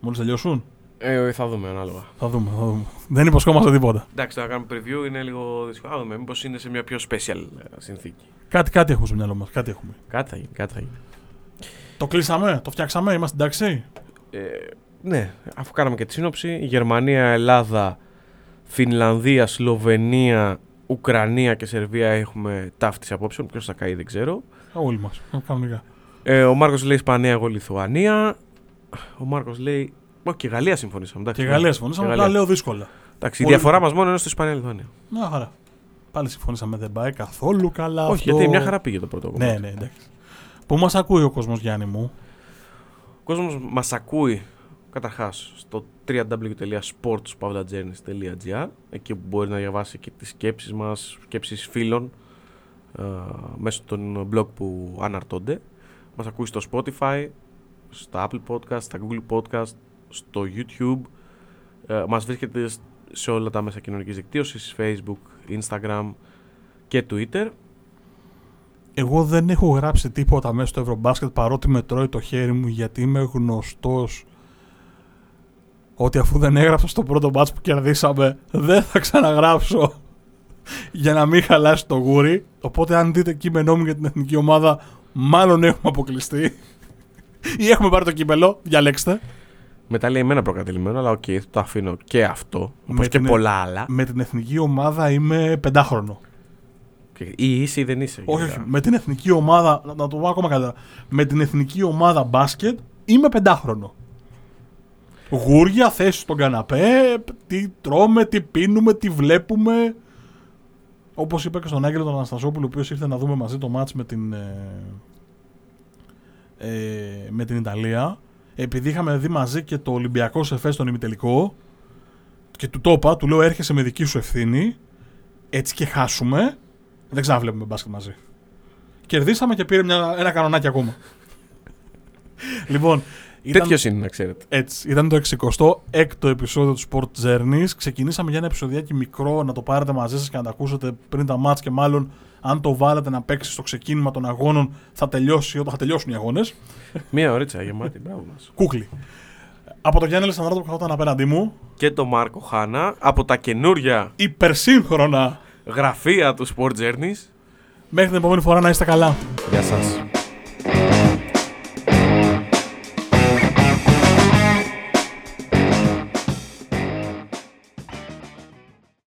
Μόλις τελειώσουν; Ε, θα δούμε ανάλογα. Θα δούμε, θα δούμε. Δεν υποσχόμαστε τίποτα. Εντάξει, το να κάνουμε preview είναι λίγο δύσκολο. Θα δούμε. Μήπως είναι σε μια πιο special ε, συνθήκη. Κάτι, κάτι έχουμε στο μυαλό μας. Κάτι έχουμε. Κάτι θα γίνει. Κάτι θα γίνει. Το κλείσαμε, το φτιάξαμε, είμαστε εντάξει; Ε, ναι, αφού κάναμε και τη σύνοψη, Γερμανία, Ελλάδα, Φινλανδία, Σλοβενία, Ουκρανία και Σερβία έχουμε ταύτιση απόψεων. Ποιος θα καεί δεν ξέρω. Όλοι μας. Κανονικά. Ε, ο Μάρκος λέει Ισπανία, εγώ Λιθουανία. Ο Μάρκος λέει. Όχι, και Γαλλία συμφωνήσαμε. Εντάξει, Και ναι. Γαλλία συμφωνήσαμε, Και απλά Γαλλία. λέω δύσκολα. Εντάξει, η Πολύ- διαφορά μας μόνο είναι στο Ισπανία-Λιθουανία. Μια χαρά. Πάλι συμφωνήσαμε, δεν πάει καθόλου καλά. Όχι, αυτό. γιατί μια χαρά πήγε το πρώτο κομμάτι. Ναι, ναι, εντάξει. Πού μας ακούει ο κόσμος, Γιάννη μου; Ο κόσμος μας ακούει καταρχάς στο www.sportspavlajourneys.gr εκεί που μπορεί να διαβάσει και τις σκέψεις μας, σκέψεις φίλων ε, μέσω των blog που αναρτώνται. Μας ακούει στο Spotify, στα Apple Podcast, στα Google Podcast, στο YouTube. Ε, μας βρίσκεται σε όλα τα μέσα κοινωνικής δικτύωσης, Facebook, Instagram και Twitter. Εγώ δεν έχω γράψει τίποτα μέσα στο Ευρωμπάσκετ παρότι με τρώει το χέρι μου γιατί είμαι γνωστός ότι αφού δεν έγραψα στο πρώτο μπάτς που κερδίσαμε δεν θα ξαναγράψω για να μην χαλάσει το γούρι. Οπότε αν δείτε κείμενό μου για την εθνική ομάδα μάλλον έχουμε αποκλειστεί ή έχουμε πάρει το κύπελλο, διαλέξτε. Μετά λέει εμένα προκατειλημμένο, αλλά οκ, το αφήνω και αυτό, όπως Με και την- πολλά άλλα. Με την εθνική ομάδα είμαι πεντάχρονο. Και Ή είσαι ή δεν είσαι. Όχι, γενικά. όχι. Με την εθνική ομάδα. Να, να το πω ακόμα καλύτερα. Με την εθνική ομάδα μπάσκετ είμαι πεντάχρονο. Γούρια, θέση στον καναπέ, τι τρώμε, τι πίνουμε, τι βλέπουμε. Όπως είπα και στον Άγγελο τον Αναστασόπουλο, ο οποίος ήρθε να δούμε μαζί το μάτς με την, ε, ε, με την Ιταλία. Επειδή είχαμε δει μαζί και το Ολυμπιακό σε στον ημιτελικό και του το είπα, του λέω έρχεσαι με δική σου ευθύνη, έτσι και χάσουμε, δεν ξαναβλέπουμε μπάσκετ μαζί. Κερδίσαμε και πήρε μια, ένα κανονάκι ακόμα. λοιπόν, ήταν, Τέτοιος είναι, να ξέρετε. έτσι, ήταν το 66ο επεισόδιο του Sport Journeys. Ξεκινήσαμε για ένα επεισοδιάκι μικρό να το πάρετε μαζί σας και να το ακούσετε πριν τα μάτς και μάλλον αν το βάλετε να παίξει στο ξεκίνημα των αγώνων θα τελειώσει όταν θα τελειώσουν οι αγώνες. Μία ωρίτσα γεμάτη, μπράβο μας. Κούκλι. Από το Γιάννη Λεσανδράτο που καθόταν απέναντί μου, Και το Μάρκο Χάνα από τα καινούρια υπερσύγχρονα γραφεία του Sport Journeys. Μέχρι την επόμενη φορά να είστε καλά. Γεια σας.